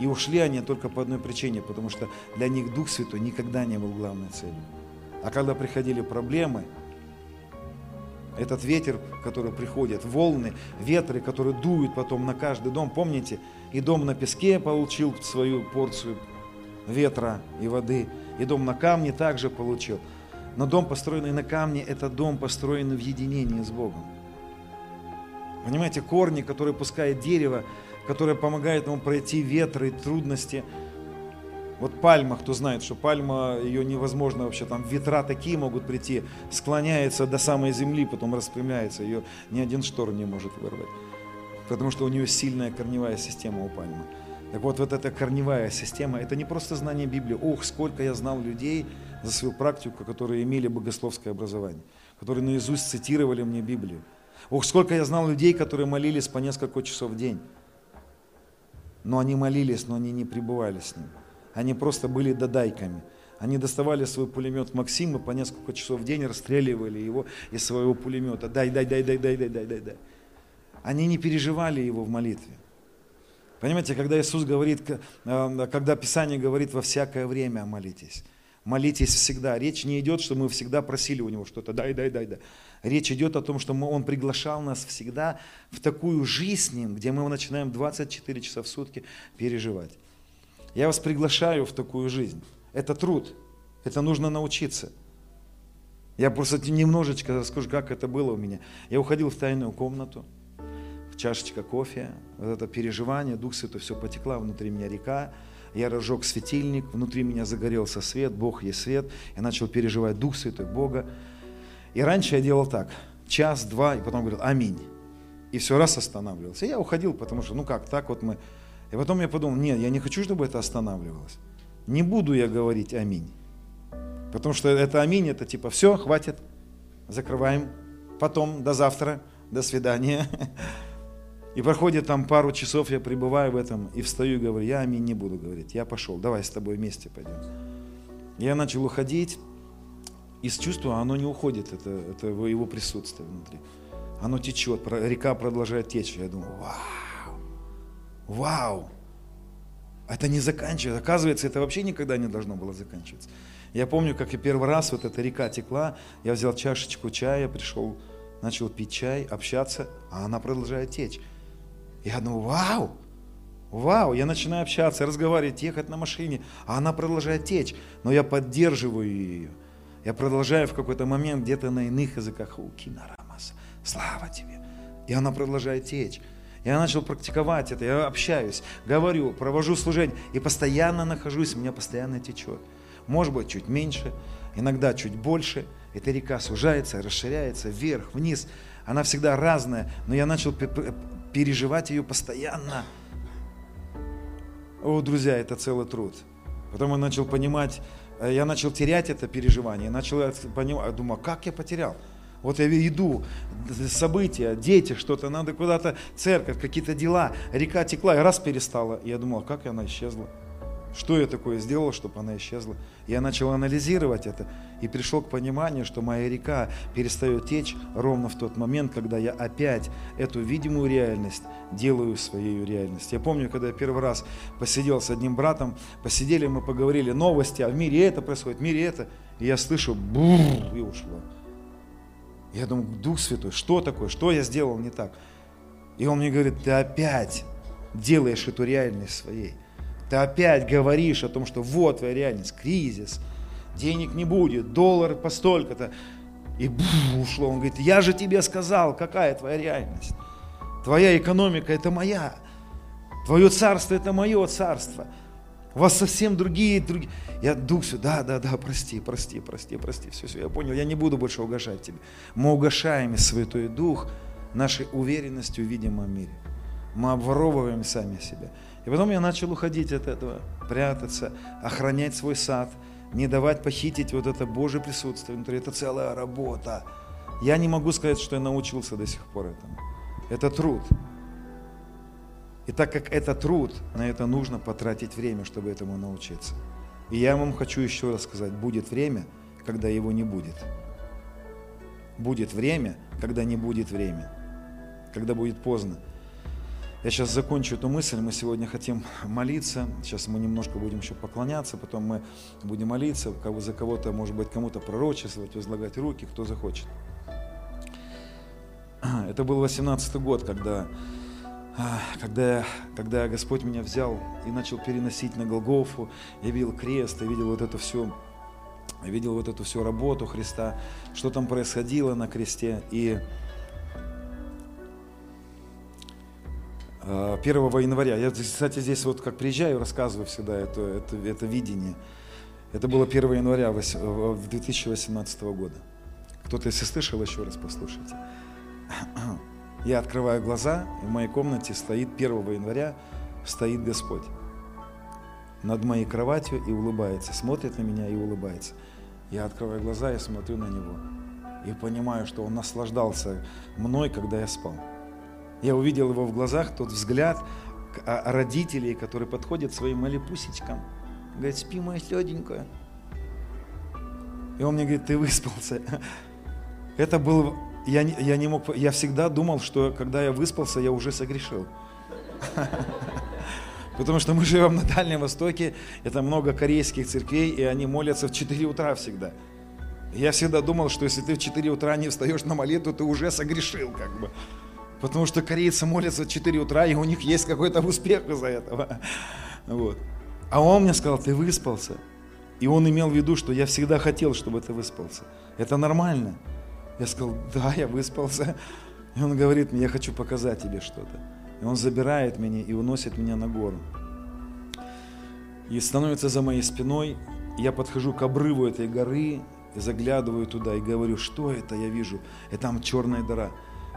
И ушли они только по одной причине, потому что для них Дух Святой никогда не был главной целью. А когда приходили проблемы, этот ветер, который приходит, волны, ветры, которые дуют потом на каждый дом, помните, и дом на песке получил свою порцию ветра и воды, и дом на камне также получил. Но дом, построенный на камне, это дом, построенный в единении с Богом. Понимаете, корни, которые пускает дерево, которое помогает ему пройти ветры, трудности. Вот пальма, кто знает, что пальма, ее невозможно вообще, там ветра такие могут прийти, склоняется до самой земли, потом распрямляется, ее ни один штор не может вырвать. Потому что у нее сильная корневая система у пальмы. Так вот, вот эта корневая система, это не просто знание Библии. Ох, сколько я знал людей за свою практику, которые имели богословское образование, которые наизусть цитировали мне Библию. Ох, сколько я знал людей, которые молились по несколько часов в день. Но они молились, но они не пребывали с ним. Они просто были додайками. Они доставали свой пулемет Максима по несколько часов в день, расстреливали его из своего пулемета. Дай, дай, дай, дай, дай, дай, дай, дай, дай. Они не переживали его в молитве. Понимаете, когда Иисус говорит, э, когда Писание говорит во всякое время молитесь, молитесь всегда. Речь не идет, что мы всегда просили у Него что-то, дай, дай, дай, дай. Речь идет о том, что мы, Он приглашал нас всегда в такую жизнь с Ним, где мы начинаем 24 часа в сутки переживать. Я вас приглашаю в такую жизнь. Это труд, это нужно научиться. Я просто немножечко расскажу, как это было у меня. Я уходил в тайную комнату, в чашечка кофе, вот это переживание, Дух Святой, все потекла внутри меня река, я разжег светильник, внутри меня загорелся свет, Бог есть свет, я начал переживать Дух Святой, Бога. И раньше я делал так, час, два, и потом говорил «Аминь». И все раз останавливался. И я уходил, потому что, ну как, так вот мы... И потом я подумал, нет, я не хочу, чтобы это останавливалось. Не буду я говорить «Аминь». Потому что это «Аминь» это типа «все, хватит, закрываем, потом, до завтра, до свидания». И проходит там пару часов, я пребываю в этом и встаю и говорю, я аминь не буду говорить, я пошел, давай с тобой вместе пойдем. Я начал уходить, и с чувства оно не уходит, это, это его присутствие внутри. Оно течет, река продолжает течь. Я думаю, вау, вау, это не заканчивается. Оказывается, это вообще никогда не должно было заканчиваться. Я помню, как я первый раз вот эта река текла, я взял чашечку чая, пришел, начал пить чай, общаться, а она продолжает течь. Я думаю, вау, вау, я начинаю общаться, разговаривать, ехать на машине, а она продолжает течь, но я поддерживаю ее. Я продолжаю в какой-то момент где-то на иных языках, Укинарамас, слава тебе. И она продолжает течь. Я начал практиковать это, я общаюсь, говорю, провожу служение и постоянно нахожусь, у меня постоянно течет. Может быть, чуть меньше, иногда чуть больше. Эта река сужается, расширяется вверх, вниз. Она всегда разная, но я начал переживать ее постоянно. О, друзья, это целый труд. Потом я начал понимать, э, я начал терять это переживание, начал понимать, думаю, «А как я потерял? Вот я иду, события, дети, что-то, надо куда-то, церковь, какие-то дела, река текла, и раз перестала. Я думал, «А как она исчезла? Что я такое сделал, чтобы она исчезла? Я начал анализировать это и пришел к пониманию, что моя река перестает течь ровно в тот момент, когда я опять эту видимую реальность делаю своей реальностью. Я помню, когда я первый раз посидел с одним братом, посидели, мы поговорили новости, а в мире это происходит, в мире это, и я слышу, бур, и ушло. Я думаю, Дух Святой, что такое, что я сделал не так? И он мне говорит, ты опять делаешь эту реальность своей. Ты опять говоришь о том, что вот твоя реальность, кризис, денег не будет, доллар по столько-то. И бух, ушло. Он говорит, я же тебе сказал, какая твоя реальность. Твоя экономика – это моя. Твое царство – это мое царство. У вас совсем другие, другие. Я дух все, да, да, да, прости, прости, прости, прости, все, все, я понял, я не буду больше угошать тебе. Мы угошаем Святой Дух нашей уверенностью в видимом мире. Мы обворовываем сами себя. И потом я начал уходить от этого, прятаться, охранять свой сад, не давать похитить вот это Божье присутствие внутри. Это целая работа. Я не могу сказать, что я научился до сих пор этому. Это труд. И так как это труд, на это нужно потратить время, чтобы этому научиться. И я вам хочу еще раз сказать, будет время, когда его не будет. Будет время, когда не будет время. Когда будет поздно. Я сейчас закончу эту мысль. Мы сегодня хотим молиться. Сейчас мы немножко будем еще поклоняться, потом мы будем молиться, за кого-то, может быть, кому-то пророчествовать, возлагать руки, кто захочет. Это был 18 год, когда а, когда, когда Господь меня взял и начал переносить на Голгофу, я видел крест, я видел вот это все, я видел вот эту всю работу Христа, что там происходило на кресте. И 1 а, января, я, кстати, здесь вот как приезжаю, рассказываю всегда это, это, это видение. Это было 1 января 2018 года. Кто-то, если слышал, еще раз послушайте. Я открываю глаза, и в моей комнате стоит 1 января, стоит Господь над моей кроватью и улыбается, смотрит на меня и улыбается. Я открываю глаза и смотрю на него. И понимаю, что он наслаждался мной, когда я спал. Я увидел его в глазах, тот взгляд а, родителей, которые подходят своим малепусечкам. Говорит, спи, моя сладенькая. И он мне говорит, ты выспался. Это был я, я не мог, я всегда думал, что когда я выспался, я уже согрешил. Потому что мы живем на Дальнем Востоке, это много корейских церквей, и они молятся в 4 утра всегда. Я всегда думал, что если ты в 4 утра не встаешь на молитву, ты уже согрешил, как бы. Потому что корейцы молятся в 4 утра, и у них есть какой-то успех из-за этого. Вот. А он мне сказал, ты выспался. И он имел в виду, что я всегда хотел, чтобы ты выспался. Это нормально. Я сказал, да, я выспался. И он говорит мне, я хочу показать тебе что-то. И он забирает меня и уносит меня на гору. И становится за моей спиной. Я подхожу к обрыву этой горы, заглядываю туда и говорю, что это я вижу? И там черная дыра.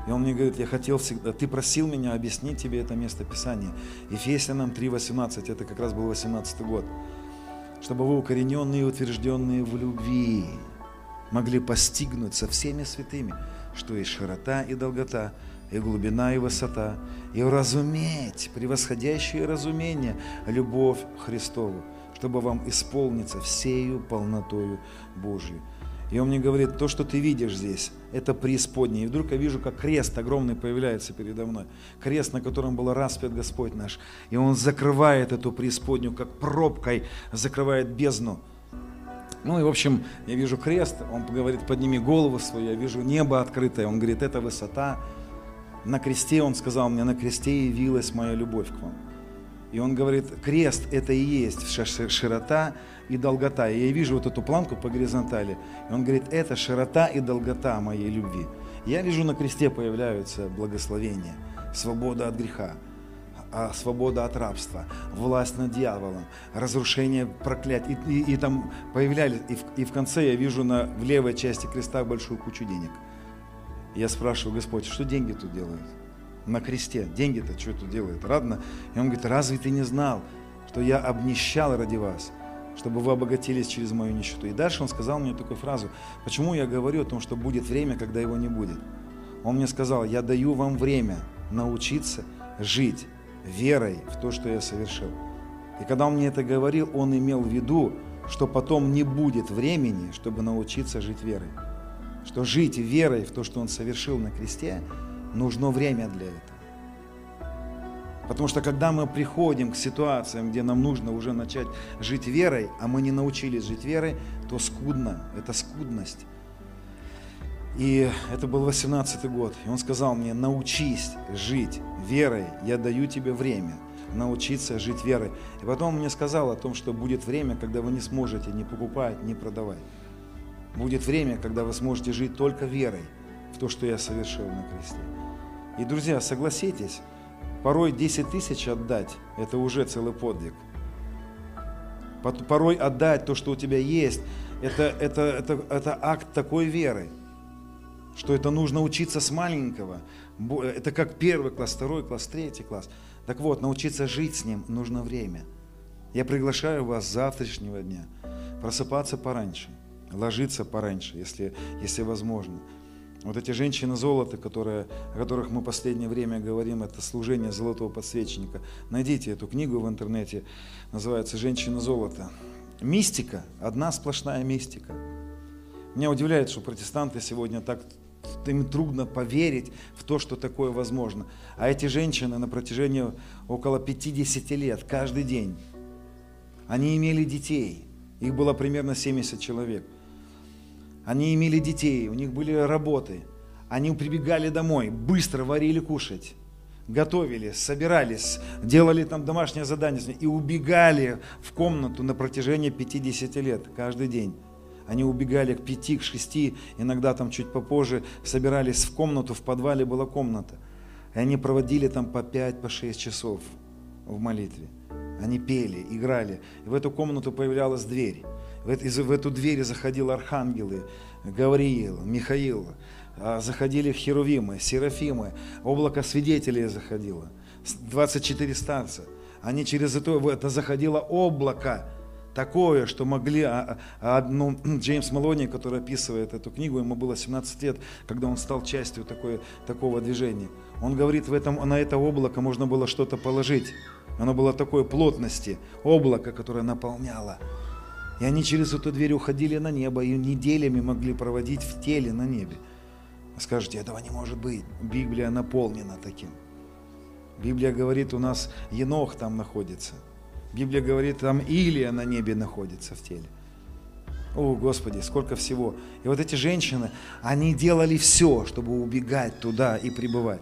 И он мне говорит, я хотел всегда, ты просил меня объяснить тебе это место Писания. Ефесянам 3.18, это как раз был 18 год. Чтобы вы укорененные и утвержденные в любви, могли постигнуть со всеми святыми, что есть широта и долгота, и глубина и высота, и уразуметь превосходящее разумение любовь Христову, чтобы вам исполниться всею полнотою Божью. И он мне говорит, то, что ты видишь здесь, это преисподнее. И вдруг я вижу, как крест огромный появляется передо мной. Крест, на котором был распят Господь наш. И он закрывает эту преисподнюю, как пробкой закрывает бездну. Ну и, в общем, я вижу крест, он говорит, подними голову свою, я вижу небо открытое, он говорит, это высота. На кресте, он сказал мне, на кресте явилась моя любовь к вам. И он говорит, крест это и есть широта и долгота. И я вижу вот эту планку по горизонтали. И он говорит, это широта и долгота моей любви. Я вижу на кресте появляются благословения, свобода от греха, а свобода от рабства, власть над дьяволом, разрушение проклятий. И, и, и там появлялись, и в, и в конце я вижу на, в левой части креста большую кучу денег. Я спрашиваю, Господь, что деньги тут делают? На кресте. Деньги-то что тут делают? Радно? И он говорит, разве ты не знал, что я обнищал ради вас, чтобы вы обогатились через мою нищету? И дальше он сказал мне такую фразу, почему я говорю о том, что будет время, когда его не будет. Он мне сказал, я даю вам время научиться жить верой в то, что я совершил. И когда он мне это говорил, он имел в виду, что потом не будет времени, чтобы научиться жить верой. Что жить верой в то, что он совершил на кресте, нужно время для этого. Потому что когда мы приходим к ситуациям, где нам нужно уже начать жить верой, а мы не научились жить верой, то скудно, это скудность. И это был 18 год. И он сказал мне, научись жить верой, я даю тебе время научиться жить верой. И потом он мне сказал о том, что будет время, когда вы не сможете ни покупать, ни продавать. Будет время, когда вы сможете жить только верой в то, что я совершил на кресте. И, друзья, согласитесь, порой 10 тысяч отдать – это уже целый подвиг. Порой отдать то, что у тебя есть, это, это, это, это акт такой веры, что это нужно учиться с маленького. Это как первый класс, второй класс, третий класс. Так вот, научиться жить с ним нужно время. Я приглашаю вас с завтрашнего дня просыпаться пораньше, ложиться пораньше, если, если возможно. Вот эти женщины золота, которые, о которых мы последнее время говорим, это служение золотого подсвечника. Найдите эту книгу в интернете, называется «Женщина золота». Мистика, одна сплошная мистика. Меня удивляет, что протестанты сегодня так им трудно поверить в то, что такое возможно. А эти женщины на протяжении около 50 лет, каждый день, они имели детей. Их было примерно 70 человек. Они имели детей, у них были работы. Они прибегали домой, быстро варили кушать, готовили, собирались, делали там домашнее задание и убегали в комнату на протяжении 50 лет каждый день. Они убегали к пяти, к шести, иногда там чуть попозже, собирались в комнату, в подвале была комната. И они проводили там по пять, по шесть часов в молитве. Они пели, играли. И в эту комнату появлялась дверь. В эту дверь заходили архангелы, Гавриил, Михаил, а, заходили херувимы, серафимы, облако свидетелей заходило, 24 старца. Они через это, это заходило облако, такое, что могли, а, а, Джеймс Малони, который описывает эту книгу, ему было 17 лет, когда он стал частью такой, такого движения. Он говорит, в этом, на это облако можно было что-то положить. Оно было такой плотности, облако, которое наполняло. И они через эту дверь уходили на небо и неделями могли проводить в теле на небе. Скажете, этого не может быть. Библия наполнена таким. Библия говорит, у нас Енох там находится. Библия говорит, там Илия на небе находится в теле. О, Господи, сколько всего. И вот эти женщины, они делали все, чтобы убегать туда и пребывать.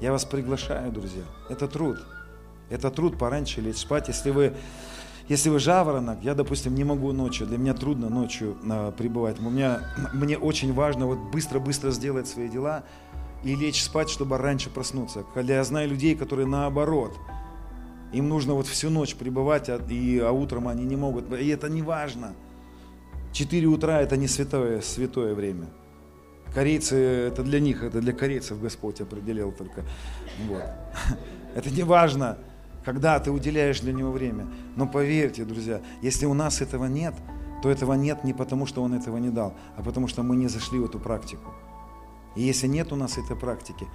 Я вас приглашаю, друзья. Это труд. Это труд пораньше лечь спать. Если вы если вы жаворонок, я, допустим, не могу ночью, для меня трудно ночью э, пребывать. У меня, мне очень важно вот быстро-быстро сделать свои дела и лечь спать, чтобы раньше проснуться. Когда я знаю людей, которые наоборот, им нужно вот всю ночь пребывать, а, и, а утром они не могут. И это не важно. Четыре утра это не святое, святое время. Корейцы, это для них, это для корейцев Господь определил только. Вот. Это не важно когда ты уделяешь для него время. Но поверьте, друзья, если у нас этого нет, то этого нет не потому, что он этого не дал, а потому что мы не зашли в эту практику. И если нет у нас этой практики,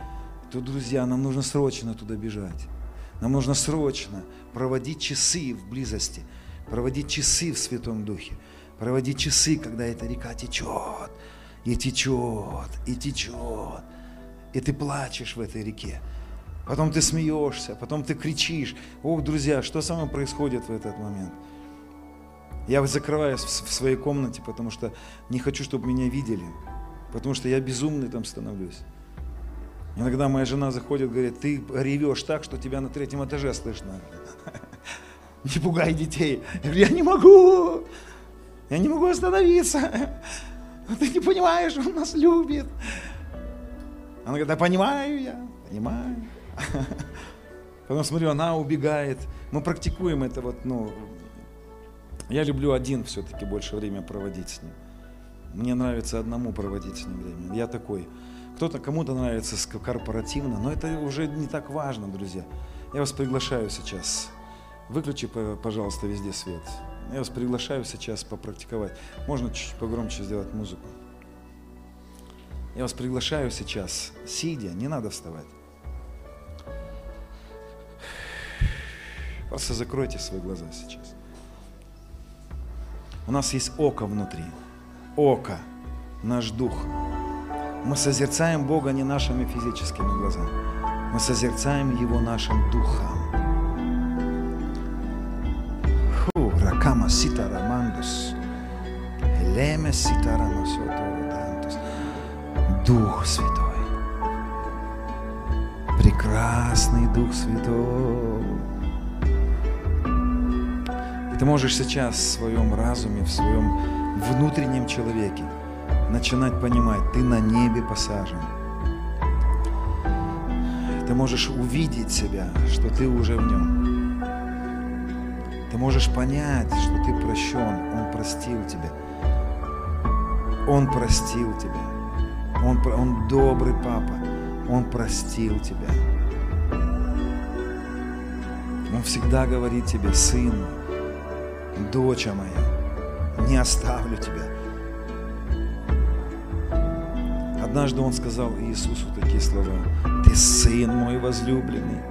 то, друзья, нам нужно срочно туда бежать. Нам нужно срочно проводить часы в близости, проводить часы в Святом Духе, проводить часы, когда эта река течет, и течет, и течет, и ты плачешь в этой реке потом ты смеешься, потом ты кричишь. Ох, друзья, что со мной происходит в этот момент? Я закрываюсь в своей комнате, потому что не хочу, чтобы меня видели, потому что я безумный там становлюсь. Иногда моя жена заходит, говорит, ты ревешь так, что тебя на третьем этаже слышно. Не пугай детей. Я говорю, я не могу. Я не могу остановиться. Ты не понимаешь, он нас любит. Она говорит, да понимаю я, понимаю. Потом смотрю, она убегает. Мы практикуем это вот, ну, я люблю один все-таки больше время проводить с ним. Мне нравится одному проводить с ним время. Я такой. Кто-то, кому-то нравится корпоративно, но это уже не так важно, друзья. Я вас приглашаю сейчас. Выключи, пожалуйста, везде свет. Я вас приглашаю сейчас попрактиковать. Можно чуть-чуть погромче сделать музыку. Я вас приглашаю сейчас, сидя, не надо вставать. Просто закройте свои глаза сейчас. У нас есть око внутри. Око, наш дух. Мы созерцаем Бога не нашими физическими глазами. Мы созерцаем Его нашим духом. Фу, ракама ситарамандус. Элеме ситарамасотурдантус. Дух Святой. Прекрасный Дух Святой. Ты можешь сейчас в своем разуме, в своем внутреннем человеке начинать понимать, ты на небе посажен. Ты можешь увидеть себя, что ты уже в нем. Ты можешь понять, что ты прощен. Он простил тебя. Он простил тебя. Он, он добрый папа. Он простил тебя. Он всегда говорит тебе, сын, доча моя, не оставлю тебя. Однажды он сказал Иисусу такие слова, ты сын мой возлюбленный,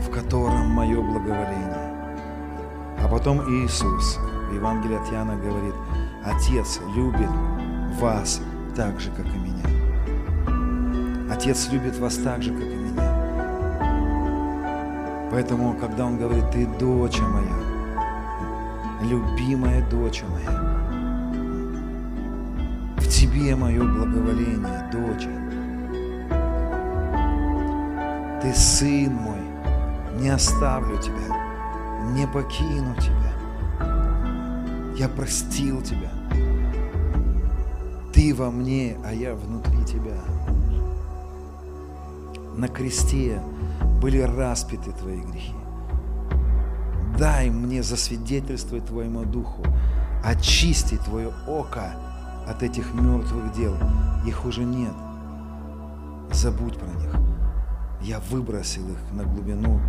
в котором мое благоволение. А потом Иисус в Евангелии от Иоанна говорит, Отец любит вас так же, как и меня. Отец любит вас так же, как и меня. Поэтому, когда Он говорит, ты доча моя, любимая доча моя, в тебе мое благоволение, доча. Ты сын мой, не оставлю тебя, не покину тебя. Я простил тебя. Ты во мне, а я внутри тебя. На кресте были распяты твои грехи. Дай мне засвидетельствовать Твоему Духу, очисти Твое око от этих мертвых дел. Их уже нет. Забудь про них. Я выбросил их на глубину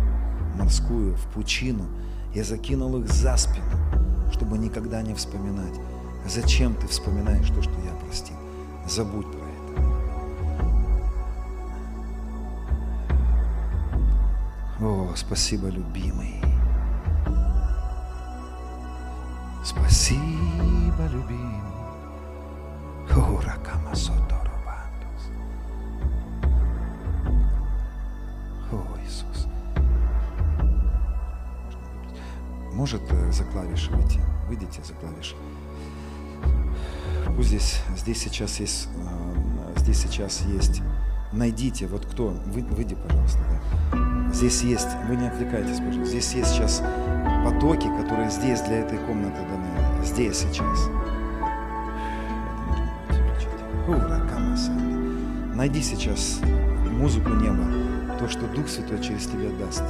морскую, в пучину. Я закинул их за спину, чтобы никогда не вспоминать. Зачем ты вспоминаешь то, что я простил? Забудь про это. О, спасибо, любимый. Спасибо, любимый. Уракама Соторобандус. О, Иисус. Может э, за клавиши выйти? Выйдите за клавиши. Пусть здесь, здесь сейчас есть, э, здесь сейчас есть. Найдите, вот кто, вы, выйди, пожалуйста. Да. Здесь есть, вы не отвлекайтесь, пожалуйста. Здесь есть сейчас потоки, которые здесь для этой комнаты даны. Здесь сейчас. Ура. Найди сейчас музыку неба, то, что Дух Святой через тебя даст.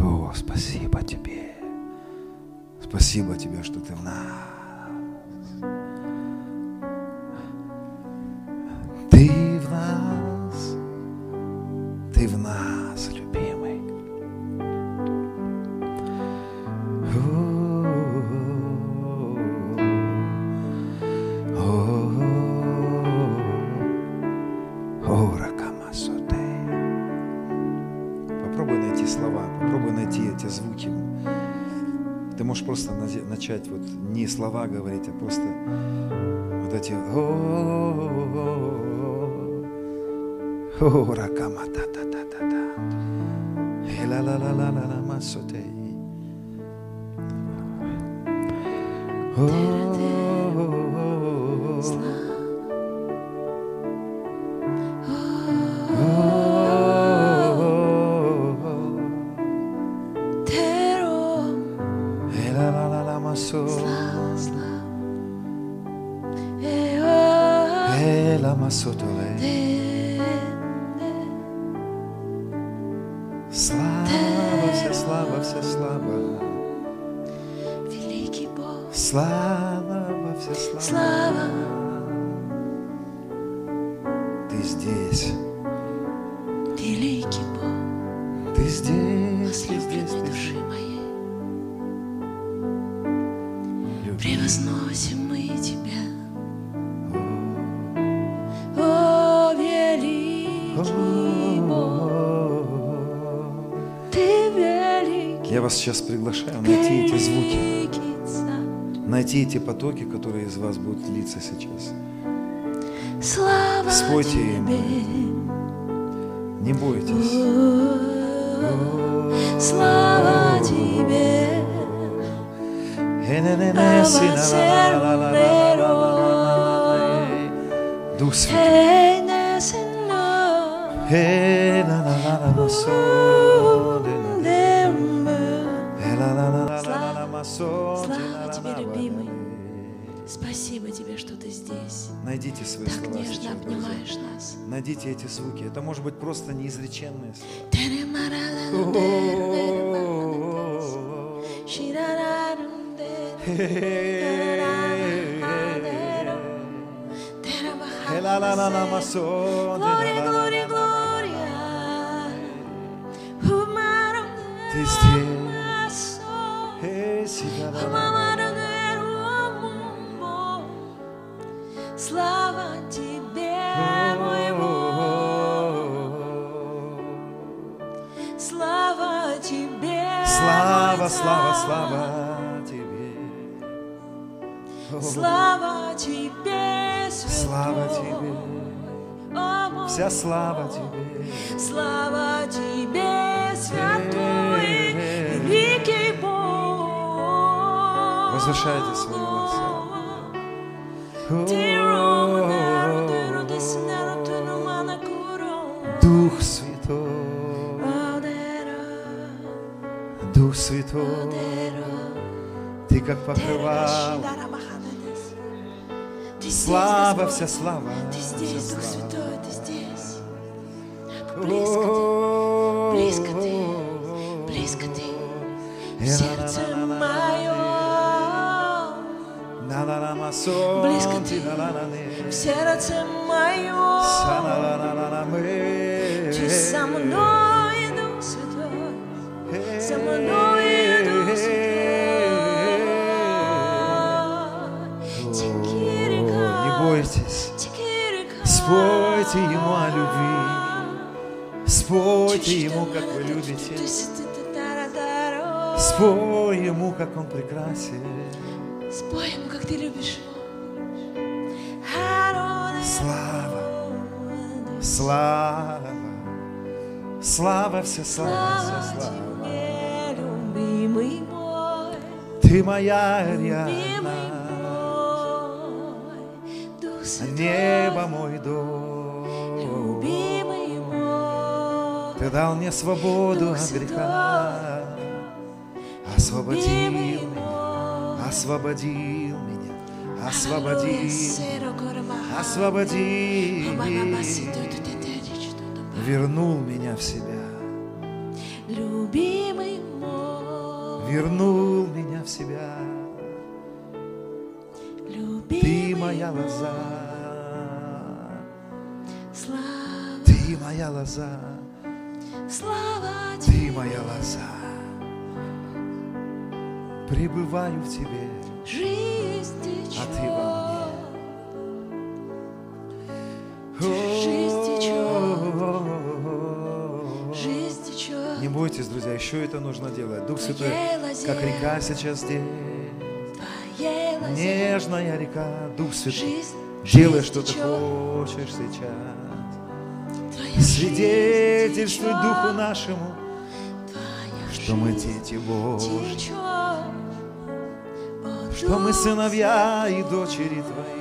О, спасибо тебе. Спасибо тебе, что ты в нас. О Найти эти потоки, которые из вас будут литься сейчас. Слава Спойте. Тебе, Не бойтесь. слава Тебе. Дух Святой. Здесь. Найдите свои Так слова нежно сейчас, друзья. обнимаешь нас. Найдите эти звуки. Это может быть просто неизреченные слова. Gloria, gloria, gloria. Ты здесь. Слава тебе, мой Бог. Слава тебе, Слава, слава, слава тебе. Слава тебе, святой. Слава тебе. Вся слава тебе. Слава тебе, святой, великий Бог. Возвышайте Дух Святой, Дух Святой, Ты как покрывал. Ты Слава, вся слава. Ты здесь, Дух. Святой, ты здесь. Близко ты, близко ты, в сердце Близко ты. в сердце мое. Ты со мной, Дух Святой, со мной, Дух Святой. Не бойтесь, спойте Ему о любви, спойте Ему, как вы любите, спой Ему, как Он прекрасен. Спой как ты любишь. Слава, слава, слава, вся слава, вся Слава тебе, мой, Ты моя Святой, небо мой дом. любимый мой, Ты дал мне свободу Дух от греха, освободил любимый ту, ту. вернул меня в себя, Любимый мой, вернул меня в себя. любимый Ты моя лоза, Слава, ты моя лоза, слава ты моя лоза. Пребываю в тебе, жизнь друзья, еще это нужно делать. Дух Святой, как река сейчас здесь. Нежная река, Дух Святой. Делай, что ты хочешь сейчас. Свидетельствуй Духу нашему, что мы дети Божьи, что мы сыновья и дочери Твои.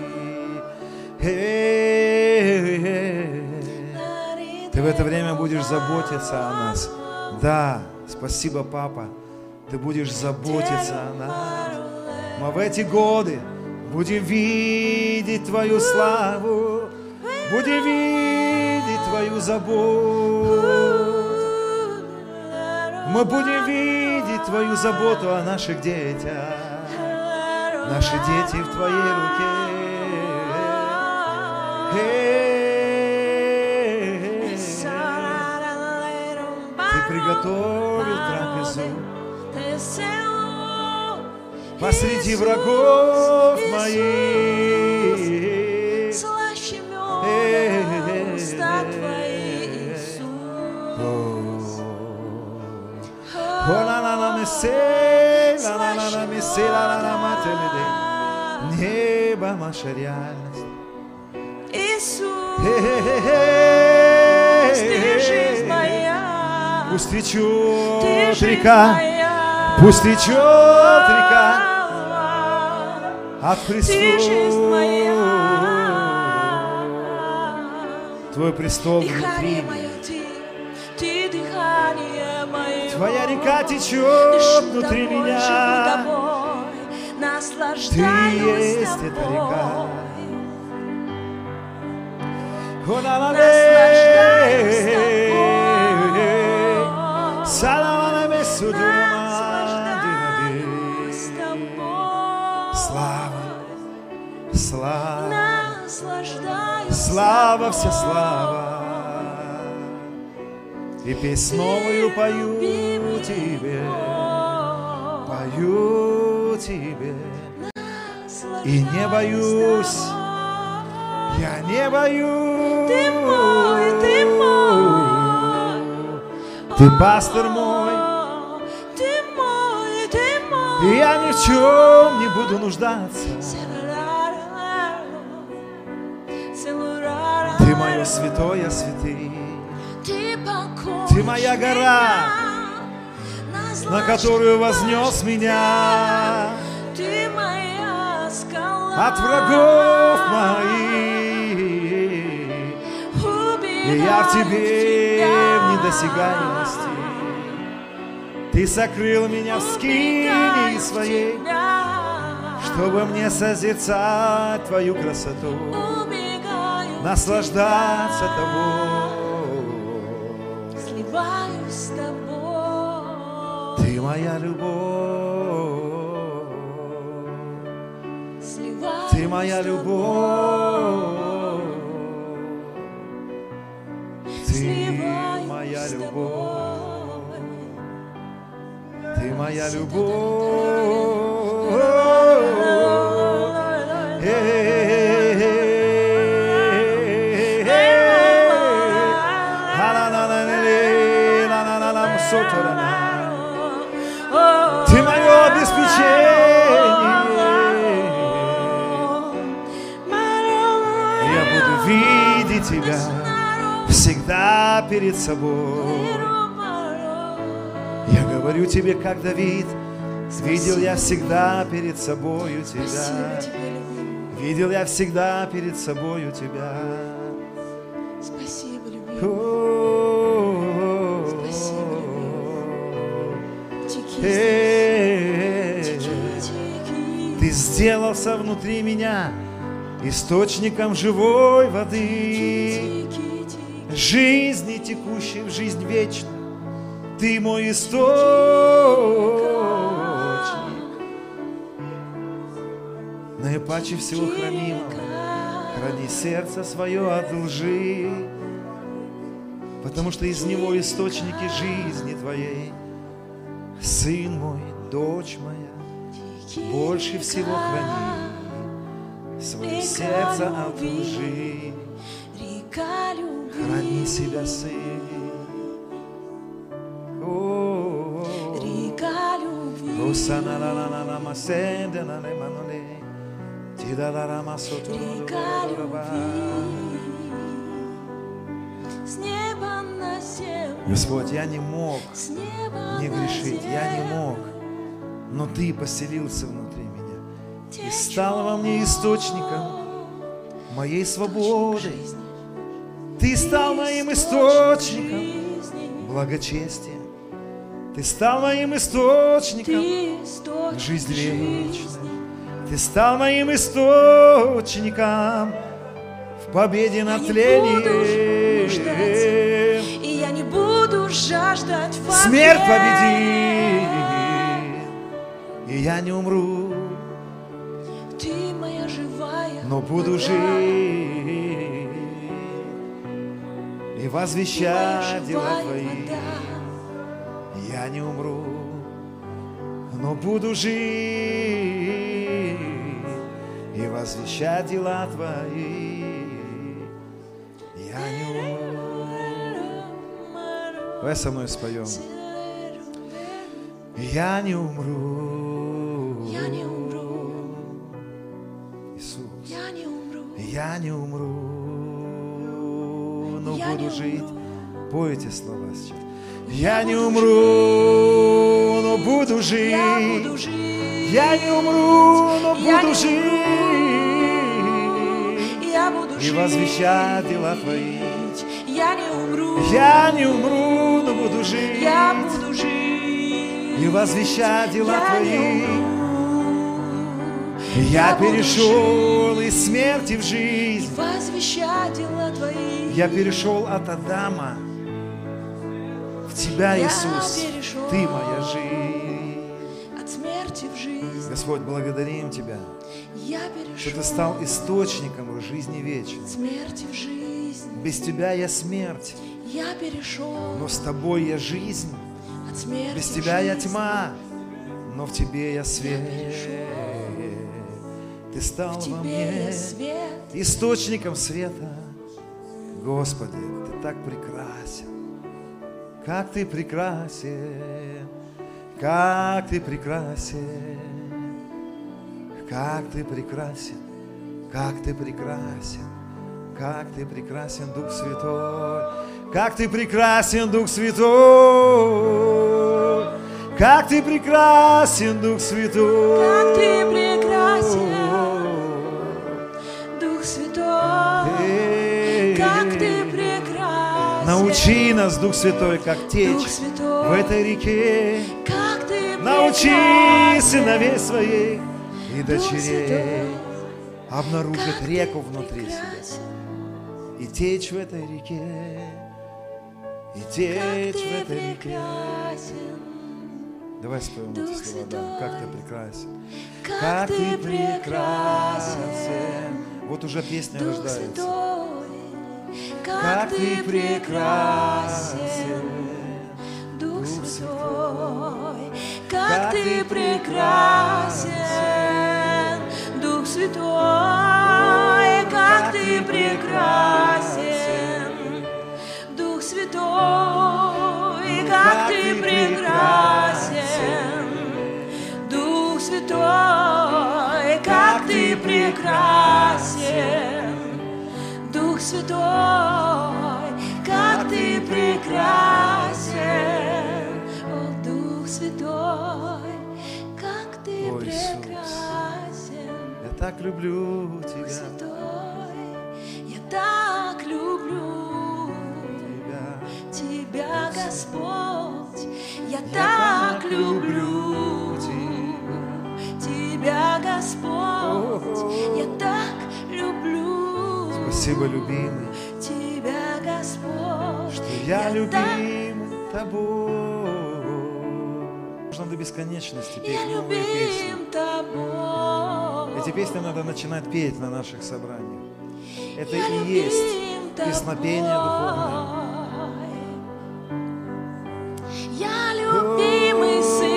Ты в это время будешь заботиться о нас. Да, спасибо, папа. Ты будешь заботиться о нас. Мы в эти годы будем видеть Твою славу, будем видеть Твою заботу. Мы будем видеть Твою заботу о наших детях. Наши дети в Твоей руке. Э-э-э. Приготовил трапезу посреди врагов моих. Слаще уста твои, Иисус. Небо наша реальность. Иисус, ты жизнь моя, Пусть ты течет река, моя. пусть течет река от Ты престола. Твой престол Дыхание внутри. мое, ты, ты дыхание мое. Твоя река Дышу течет внутри тобой, меня. тобой, наслаждаюсь есть эта река. Наслаждаюсь тобой. Наслаждаюсь тобой. Слава, слава, Наслаждаюсь слава, вся слава. И песнь новую пою тебе, пою тебе. И не боюсь, я не боюсь. Ты мой, ты. Ты пастор мой, Ты мой, ты мой. и я ни в чем не буду нуждаться. Ты мое святое святых, Ты моя гора, на которую вознес меня Ты моя скала от врагов моих. И я в тебе недосягаемости. Ты сокрыл меня в скинии своей, чтобы мне созерцать Твою красоту, наслаждаться Тобой. Сливаюсь с тобой. Ты моя любовь, Ты моя любовь, моя любовь. Ты моя любовь. Всегда перед собой. Я говорю тебе, как Давид, видел я всегда перед собою Спасибо тебя. Видел я всегда перед собою тебя. Спасибо, любимый. О, Тики, э. Ты сделался внутри меня источником живой воды. Жизни текущей в жизнь вечную. Ты мой источник. Наипаче всего хранимого. Храни сердце свое от лжи, потому что из него источники жизни твоей. Сын мой, дочь моя, больше всего храни свое сердце от лжи. Река любви. Храни себя, сын. Река любви. Река любви. С неба на землю. Господь, я не мог не грешить, я не мог, но Ты поселился внутри меня и стал во мне источником моей свободы. Ты стал моим источником благочестия. Ты стал моим источником жизни вечной. Ты стал моим источником в победе над тлением. И я не буду жаждать Смерть победы. победит, и я не умру, Ты моя живая но буду жить и возвещать дела Твои. Я не умру, но буду жить и возвещать дела Твои. Я не умру. Давай со мной споем. Я не умру. Я не умру. Иисус. Я не умру. Я не умру, буду жить. Пойте слова сейчас. Я не умру, но буду жить. Я не умру, но буду жить. И возвещать дела Твои. Я не умру. Я не умру, но буду жить. Я буду жить. И возвещать дела Твои. Я перешел из смерти в жизнь. возвещать дела Твои. Я перешел от Адама в Тебя, Я Иисус. Ты моя жизнь. От смерти в жизнь Господь, благодарим Тебя, я что перешел. Ты стал источником жизни вечной. Смерти в жизнь Без Тебя я смерть, я перешел. но с Тобой я жизнь. От смерти Без Тебя я тьма, но в Тебе я свет. перешел. Ты стал во мне источником света. Господи, Ты так прекрасен, как Ты прекрасен, как Ты прекрасен, как Ты прекрасен, как Ты прекрасен, как Ты прекрасен, Дух Святой, как Ты прекрасен, Дух Святой, как Ты прекрасен, Дух Святой. Как Ты прекрасен, Научи нас, Дух Святой, как течь Святой. в этой реке. Как Ты Научи прекрасен. сыновей своих и дочерей Святой. обнаружить реку внутри себя и течь в этой реке, и течь в этой реке. Давай споем Дух эти слова, да. Как ты прекрасен. Как Ты прекрасен. Вот уже песня Дух рождается. Святой. Как ты прекрасен. Дух Святой, Как Ты прекрасен, Дух Святой, как Ты прекрасен, Дух Святой, как Ты прекрасен, Дух Святой, как Ты прекрасен, Святой, как Ты прекрасен, О, Дух Святой, как Ты О, прекрасен, Я так люблю Дух тебя. Святой, я так люблю тебя. Тебя, Господь, я Я так так люблю Тебя, Господь, я так Спасибо, любимый, Тебя, Господь, что я так- любим тобой. Можно до бесконечности петь я новые песни. Тобой. Эти песни надо начинать петь на наших собраниях. Это Я и есть песнопение духовное. Тобой. Я любимый сын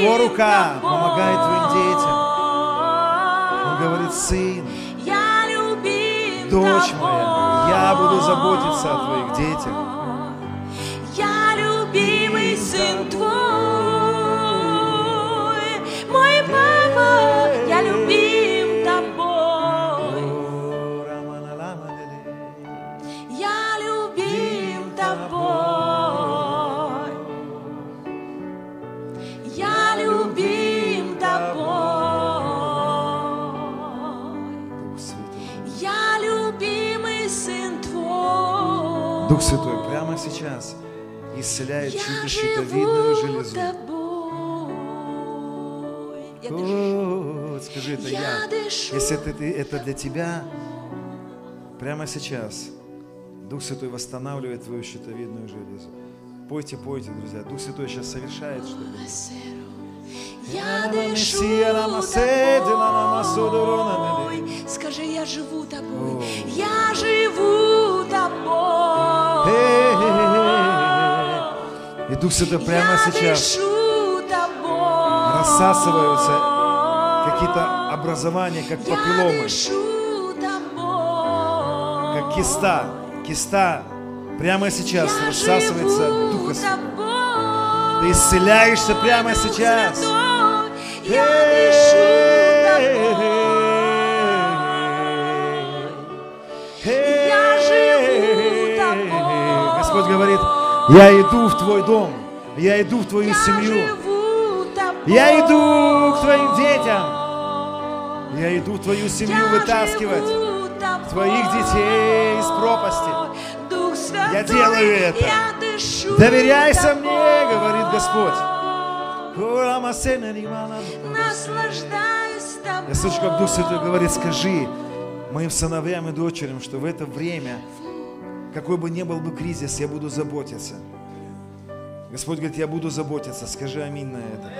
его рука помогает твоим детям. он говорит, сын, дочь моя, я буду заботиться о твоих детях. Дух Святой прямо сейчас исцеляет щитовидную железу. О, скажи, это Я я. Если это, ты- это для тебя, прямо сейчас Дух Святой восстанавливает твою щитовидную железу. Пойте, пойте, друзья. Дух Святой сейчас совершает что-то. Я дышу тобой. Скажи, я живу тобой. О. Я Дух Святой прямо Я сейчас рассасываются какие-то образования, как папилломы, как киста. Киста прямо сейчас Я рассасывается Духа Святого. Ты исцеляешься прямо сейчас. Я я иду в твой дом, я иду в твою Я семью, я иду к твоим детям, я иду в твою семью Я вытаскивать твоих детей из пропасти. Святой, Я делаю это. Я Доверяйся мне, тобой. говорит Господь. Я Наслаждаюсь тобой. слышу, как Дух Святой говорит, скажи моим сыновьям и дочерям, что в это время, какой бы ни был бы кризис, я буду заботиться. Господь говорит, я буду заботиться. Скажи аминь на это.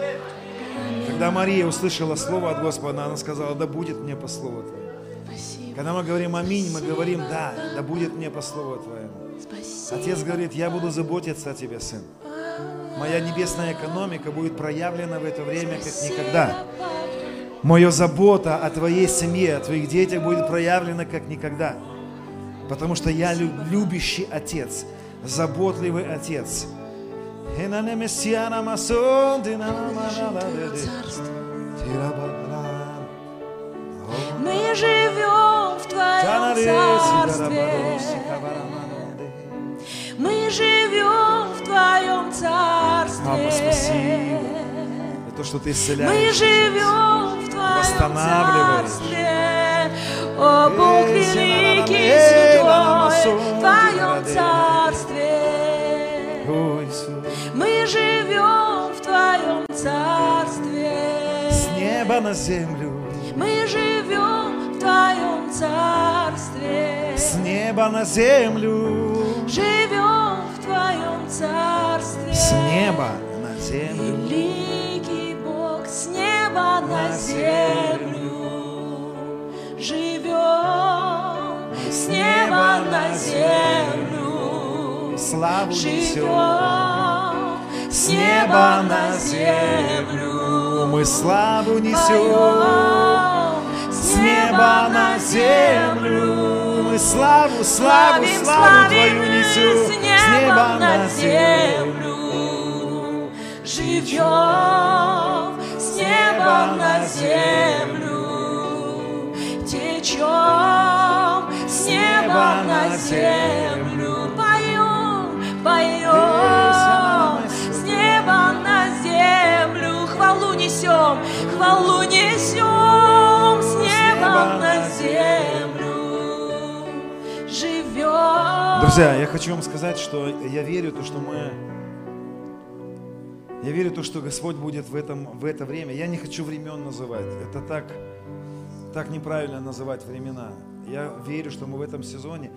Когда Мария услышала слово от Господа, она сказала, да будет мне по слову Твоему. Спасибо. Когда мы говорим аминь, мы говорим, да, да будет мне по слову Твоему. Спасибо. Отец говорит, я буду заботиться о тебе, сын. Моя небесная экономика будет проявлена в это время, как никогда. Моя забота о твоей семье, о твоих детях будет проявлена, как никогда. Потому что я лю- любящий отец, заботливый отец. Мы живем в Твоем Царстве. Мы живем в Твоем Царстве. Папа, спасибо. За то, что ты Мы исцеляешь. живем в Твоем. Царстве. О Бог великий, святой, в Твоем. Царстве. Мы живем в Твоем Царстве. С неба на землю, Мы живем в Твоем Царстве. с неба на землю, Живем в Твоем Царстве. с неба на землю. Великий Бог с неба На землю неба на землю Славу несем. с неба на землю Мы славу несем. С неба на землю. Мы славу, славу, Славим, славу Твою несем. с неба на землю живем, с неба на землю течем, с неба на землю поем, поем, с неба на землю хвалу несем, хвалу несем, с неба на землю живем. Друзья, я хочу вам сказать, что я верю, то, что мы... Я верю, то, что Господь будет в, этом, в это время. Я не хочу времен называть. Это так, так неправильно называть времена. Я верю, что мы в этом сезоне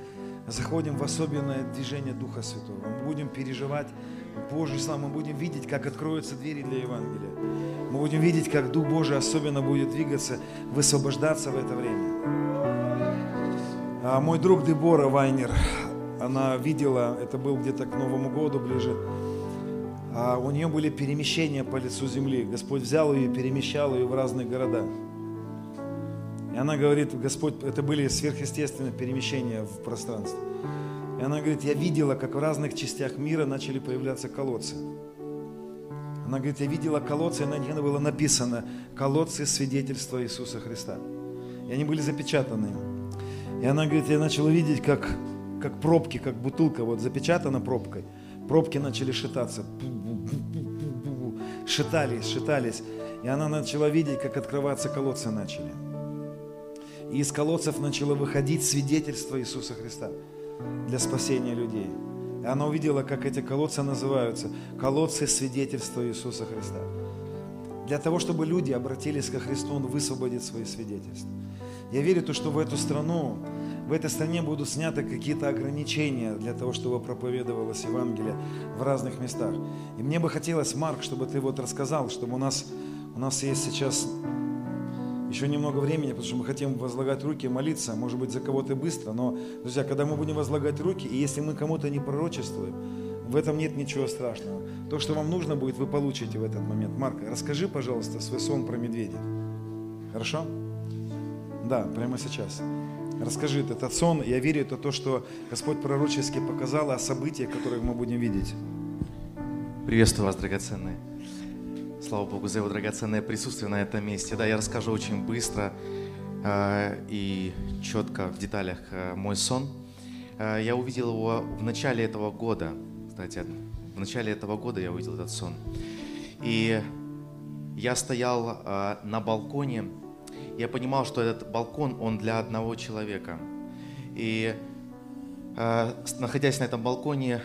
заходим в особенное движение Духа Святого. Мы будем переживать Божий славу, мы будем видеть, как откроются двери для Евангелия. Мы будем видеть, как Дух Божий особенно будет двигаться, высвобождаться в это время. А мой друг Дебора Вайнер, она видела, это был где-то к Новому году ближе, а у нее были перемещения по лицу земли. Господь взял ее и перемещал ее в разные города. И она говорит, Господь, это были сверхъестественные перемещения в пространстве. И она говорит, я видела, как в разных частях мира начали появляться колодцы. Она говорит, я видела колодцы, и на них было написано «Колодцы свидетельства Иисуса Христа». И они были запечатаны. И она говорит, я начала видеть, как, как пробки, как бутылка, вот запечатана пробкой. Пробки начали шататься. Бу-бу-бу-бу-бу-бу. Шатались, шатались. И она начала видеть, как открываться колодцы начали. И из колодцев начало выходить свидетельство Иисуса Христа для спасения людей. И она увидела, как эти колодцы называются. Колодцы свидетельства Иисуса Христа. Для того, чтобы люди обратились ко Христу, Он высвободит свои свидетельства. Я верю, то, что в эту страну, в этой стране будут сняты какие-то ограничения для того, чтобы проповедовалось Евангелие в разных местах. И мне бы хотелось, Марк, чтобы ты вот рассказал, чтобы у нас, у нас есть сейчас еще немного времени, потому что мы хотим возлагать руки и молиться, может быть, за кого-то быстро, но, друзья, когда мы будем возлагать руки, и если мы кому-то не пророчествуем, в этом нет ничего страшного. То, что вам нужно будет, вы получите в этот момент. Марк, расскажи, пожалуйста, свой сон про медведя. Хорошо? Да, прямо сейчас. Расскажи этот сон. Я верю, это то, что Господь пророчески показал о событиях, которые мы будем видеть. Приветствую вас, драгоценные. Слава Богу за его драгоценное присутствие на этом месте. Да, я расскажу очень быстро э, и четко в деталях э, мой сон. Э, я увидел его в начале этого года. Кстати, в начале этого года я увидел этот сон. И я стоял э, на балконе. Я понимал, что этот балкон, он для одного человека. И э, находясь на этом балконе,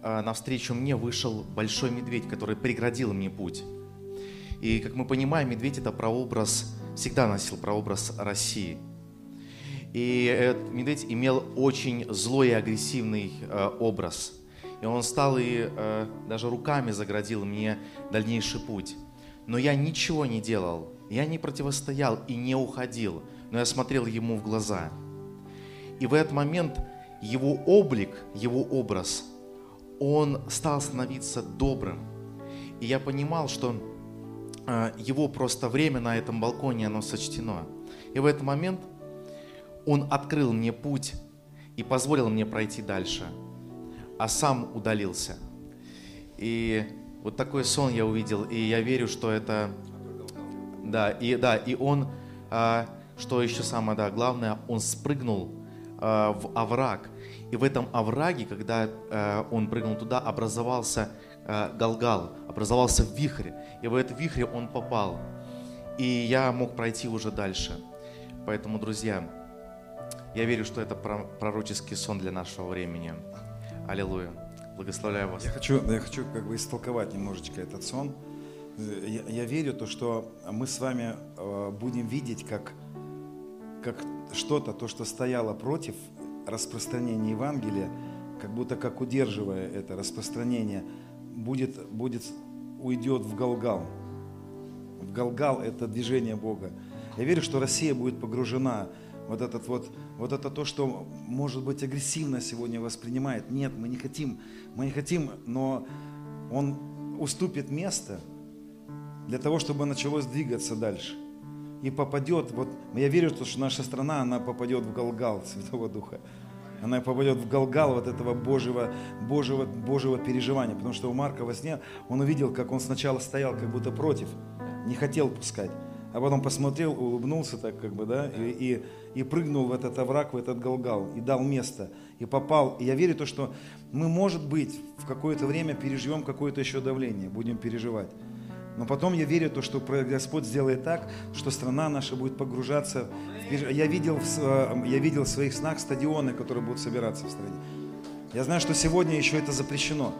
э, навстречу мне вышел большой медведь, который преградил мне путь. И, как мы понимаем, медведь это прообраз, всегда носил прообраз России. И этот медведь имел очень злой и агрессивный э, образ. И он стал и э, даже руками заградил мне дальнейший путь. Но я ничего не делал, я не противостоял и не уходил, но я смотрел ему в глаза. И в этот момент его облик, его образ, он стал становиться добрым. И я понимал, что его просто время на этом балконе, оно сочтено. И в этот момент он открыл мне путь и позволил мне пройти дальше, а сам удалился. И вот такой сон я увидел, и я верю, что это... Да, и, да, и он, а, что еще самое да, главное, он спрыгнул а, в овраг. И в этом овраге, когда а, он прыгнул туда, образовался а, галгал, образовался вихрь. И в этот вихрь он попал. И я мог пройти уже дальше. Поэтому, друзья, я верю, что это про- пророческий сон для нашего времени. Аллилуйя. Благословляю вас. Я хочу, я хочу как бы истолковать немножечко этот сон. Э, Я, я верю то, что мы с вами э, будем видеть, как, как что-то, то, что стояло против распространения Евангелия, как будто как удерживая это распространение, будет, будет, уйдет в Галгал. В Галгал – это движение Бога. Я верю, что Россия будет погружена вот этот вот, вот это то, что, может быть, агрессивно сегодня воспринимает. Нет, мы не хотим, мы не хотим, но он уступит место для того, чтобы началось двигаться дальше. И попадет, вот я верю, что наша страна, она попадет в Галгал Святого Духа. Она попадет в Галгал вот этого Божьего, Божьего, Божьего переживания. Потому что у Марка во сне он увидел, как он сначала стоял как будто против, не хотел пускать. А потом посмотрел, улыбнулся так как бы, да, и, и, и прыгнул в этот овраг, в этот Галгал, и дал место, и попал. И я верю то, что мы, может быть, в какое-то время переживем какое-то еще давление, будем переживать. Но потом я верю то, что Господь сделает так, что страна наша будет погружаться. Я видел, э, я видел в своих снах стадионы, которые будут собираться в стране. Я знаю, что сегодня еще это запрещено.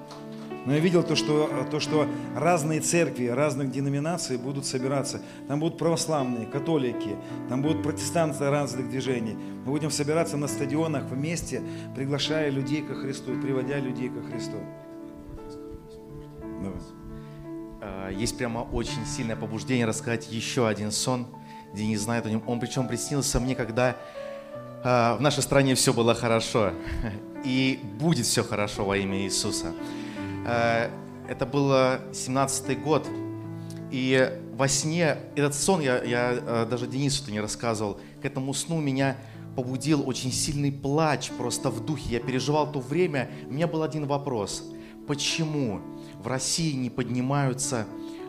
Но я видел то что, то, что разные церкви, разных деноминаций будут собираться. Там будут православные, католики, там будут протестанты разных движений. Мы будем собираться на стадионах вместе, приглашая людей ко Христу приводя людей ко Христу. Давай. Э, Есть прямо очень сильное побуждение рассказать еще один сон. Денис знает о нем. Он причем приснился мне, когда э, в нашей стране все было хорошо. И будет все хорошо во имя Иисуса. Э, Это был 17-й год. И во сне, этот сон, я, я даже Денису-то не рассказывал, к этому сну меня побудил очень сильный плач просто в духе. Я переживал то время. У меня был один вопрос. Почему в России не поднимаются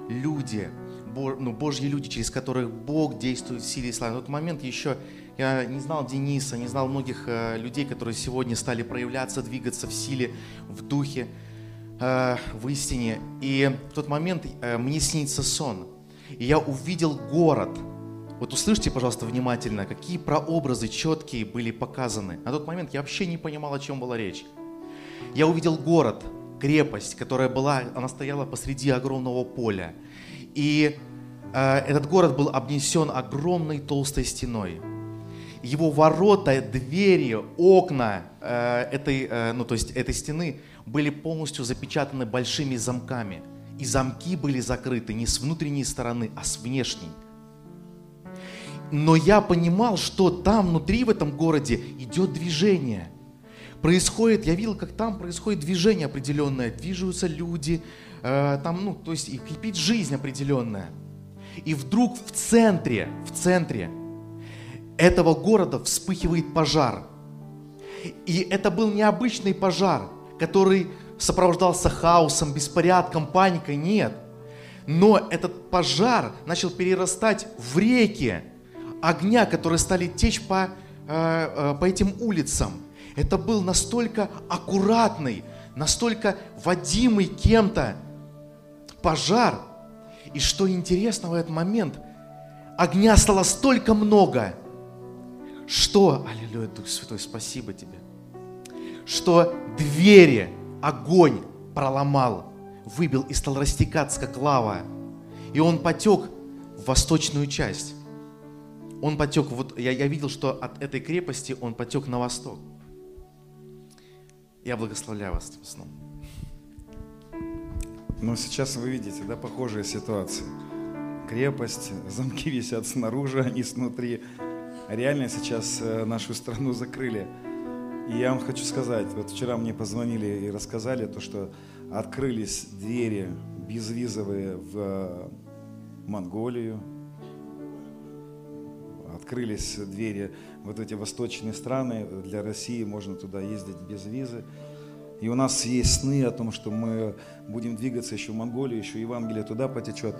люди, ну, Божьи люди, через которых Бог действует в силе и славе? На тот момент еще я не знал Дениса, не знал многих э, людей, которые сегодня стали проявляться, двигаться в силе, в духе э, в истине. И в тот момент э, мне снится сон. И я увидел город. Вот услышьте, пожалуйста, внимательно, какие прообразы четкие были показаны. На тот момент я вообще не понимал, о чем была речь. Я увидел город, крепость, которая была, она стояла посреди огромного поля. И э, этот город был обнесен огромной толстой стеной его ворота, двери, окна э, этой, э, ну, то есть этой стены были полностью запечатаны большими замками. И замки были закрыты не с внутренней стороны, а с внешней. Но я понимал, что там внутри в этом городе идет движение. Происходит, я видел, как там происходит движение определенное, движутся люди, э, там, ну, то есть и кипит жизнь определенная. И вдруг в центре, в центре этого города вспыхивает пожар. И это был необычный пожар, который сопровождался хаосом, беспорядком, паникой. Нет. Но этот пожар начал перерастать в реки огня, которые стали течь по, э, э, по этим улицам. Это был настолько аккуратный, настолько водимый кем-то пожар. И что интересно в этот момент, огня стало столько много, Что, аллилуйя, Дух Святой, спасибо тебе, что двери огонь проломал, выбил и стал растекаться, как лава. И он потек в восточную часть. Он потек, вот я, я видел, что от этой крепости он потек на восток. Я благословляю вас этим сном. Но сейчас вы видите, да, похожая ситуация. Крепость, замки висят снаружи, они снутри. Реально сейчас э, нашу страну закрыли. И я вам хочу сказать, вот вчера мне позвонили и рассказали то, что открылись двери безвизовые в э, Монголию, открылись двери вот эти восточные страны, для России можно туда ездить без визы. И у нас есть сны о том, что мы будем двигаться еще в Монголию, еще Евангелие туда потечет.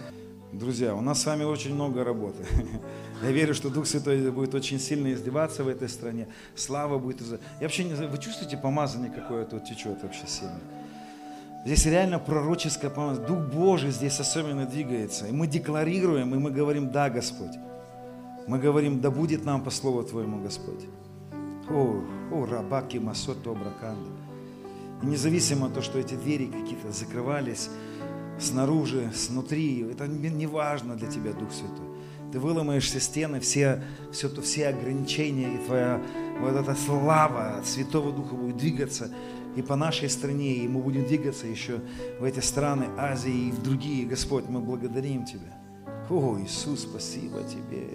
Друзья, у нас с вами очень много работы. Я верю, что Дух Святой будет очень сильно издеваться в этой стране. Слава будет. Я вообще не знаю, вы чувствуете помазание какое-то вот течет вообще сильно? Здесь реально пророческое помазание. Дух Божий здесь особенно двигается. И мы декларируем, и мы говорим, да, Господь. Мы говорим, да будет нам по слову Твоему, Господь. О, о, рабаки масото браканда. И независимо от того, что эти двери какие-то закрывались снаружи, снутри, это не важно для Тебя, Дух Святой. Ты выломаешь все стены, все, все, то, все ограничения, и Твоя вот эта слава Святого Духа будет двигаться и по нашей стране, и мы будем двигаться еще в эти страны Азии и в другие. Господь, мы благодарим Тебя. О, Иисус, спасибо Тебе.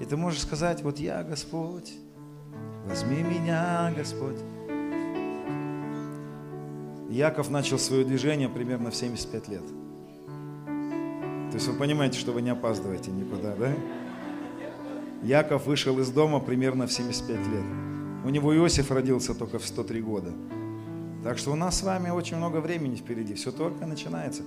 И ты можешь сказать, вот я, Господь, возьми меня, Господь. Яков начал свое движение примерно в 75 лет. То есть вы понимаете, что вы не опаздываете никуда, да? Яков вышел из дома примерно в 75 лет. У него Иосиф родился только в 103 года. Так что у нас с вами очень много времени впереди, все только начинается.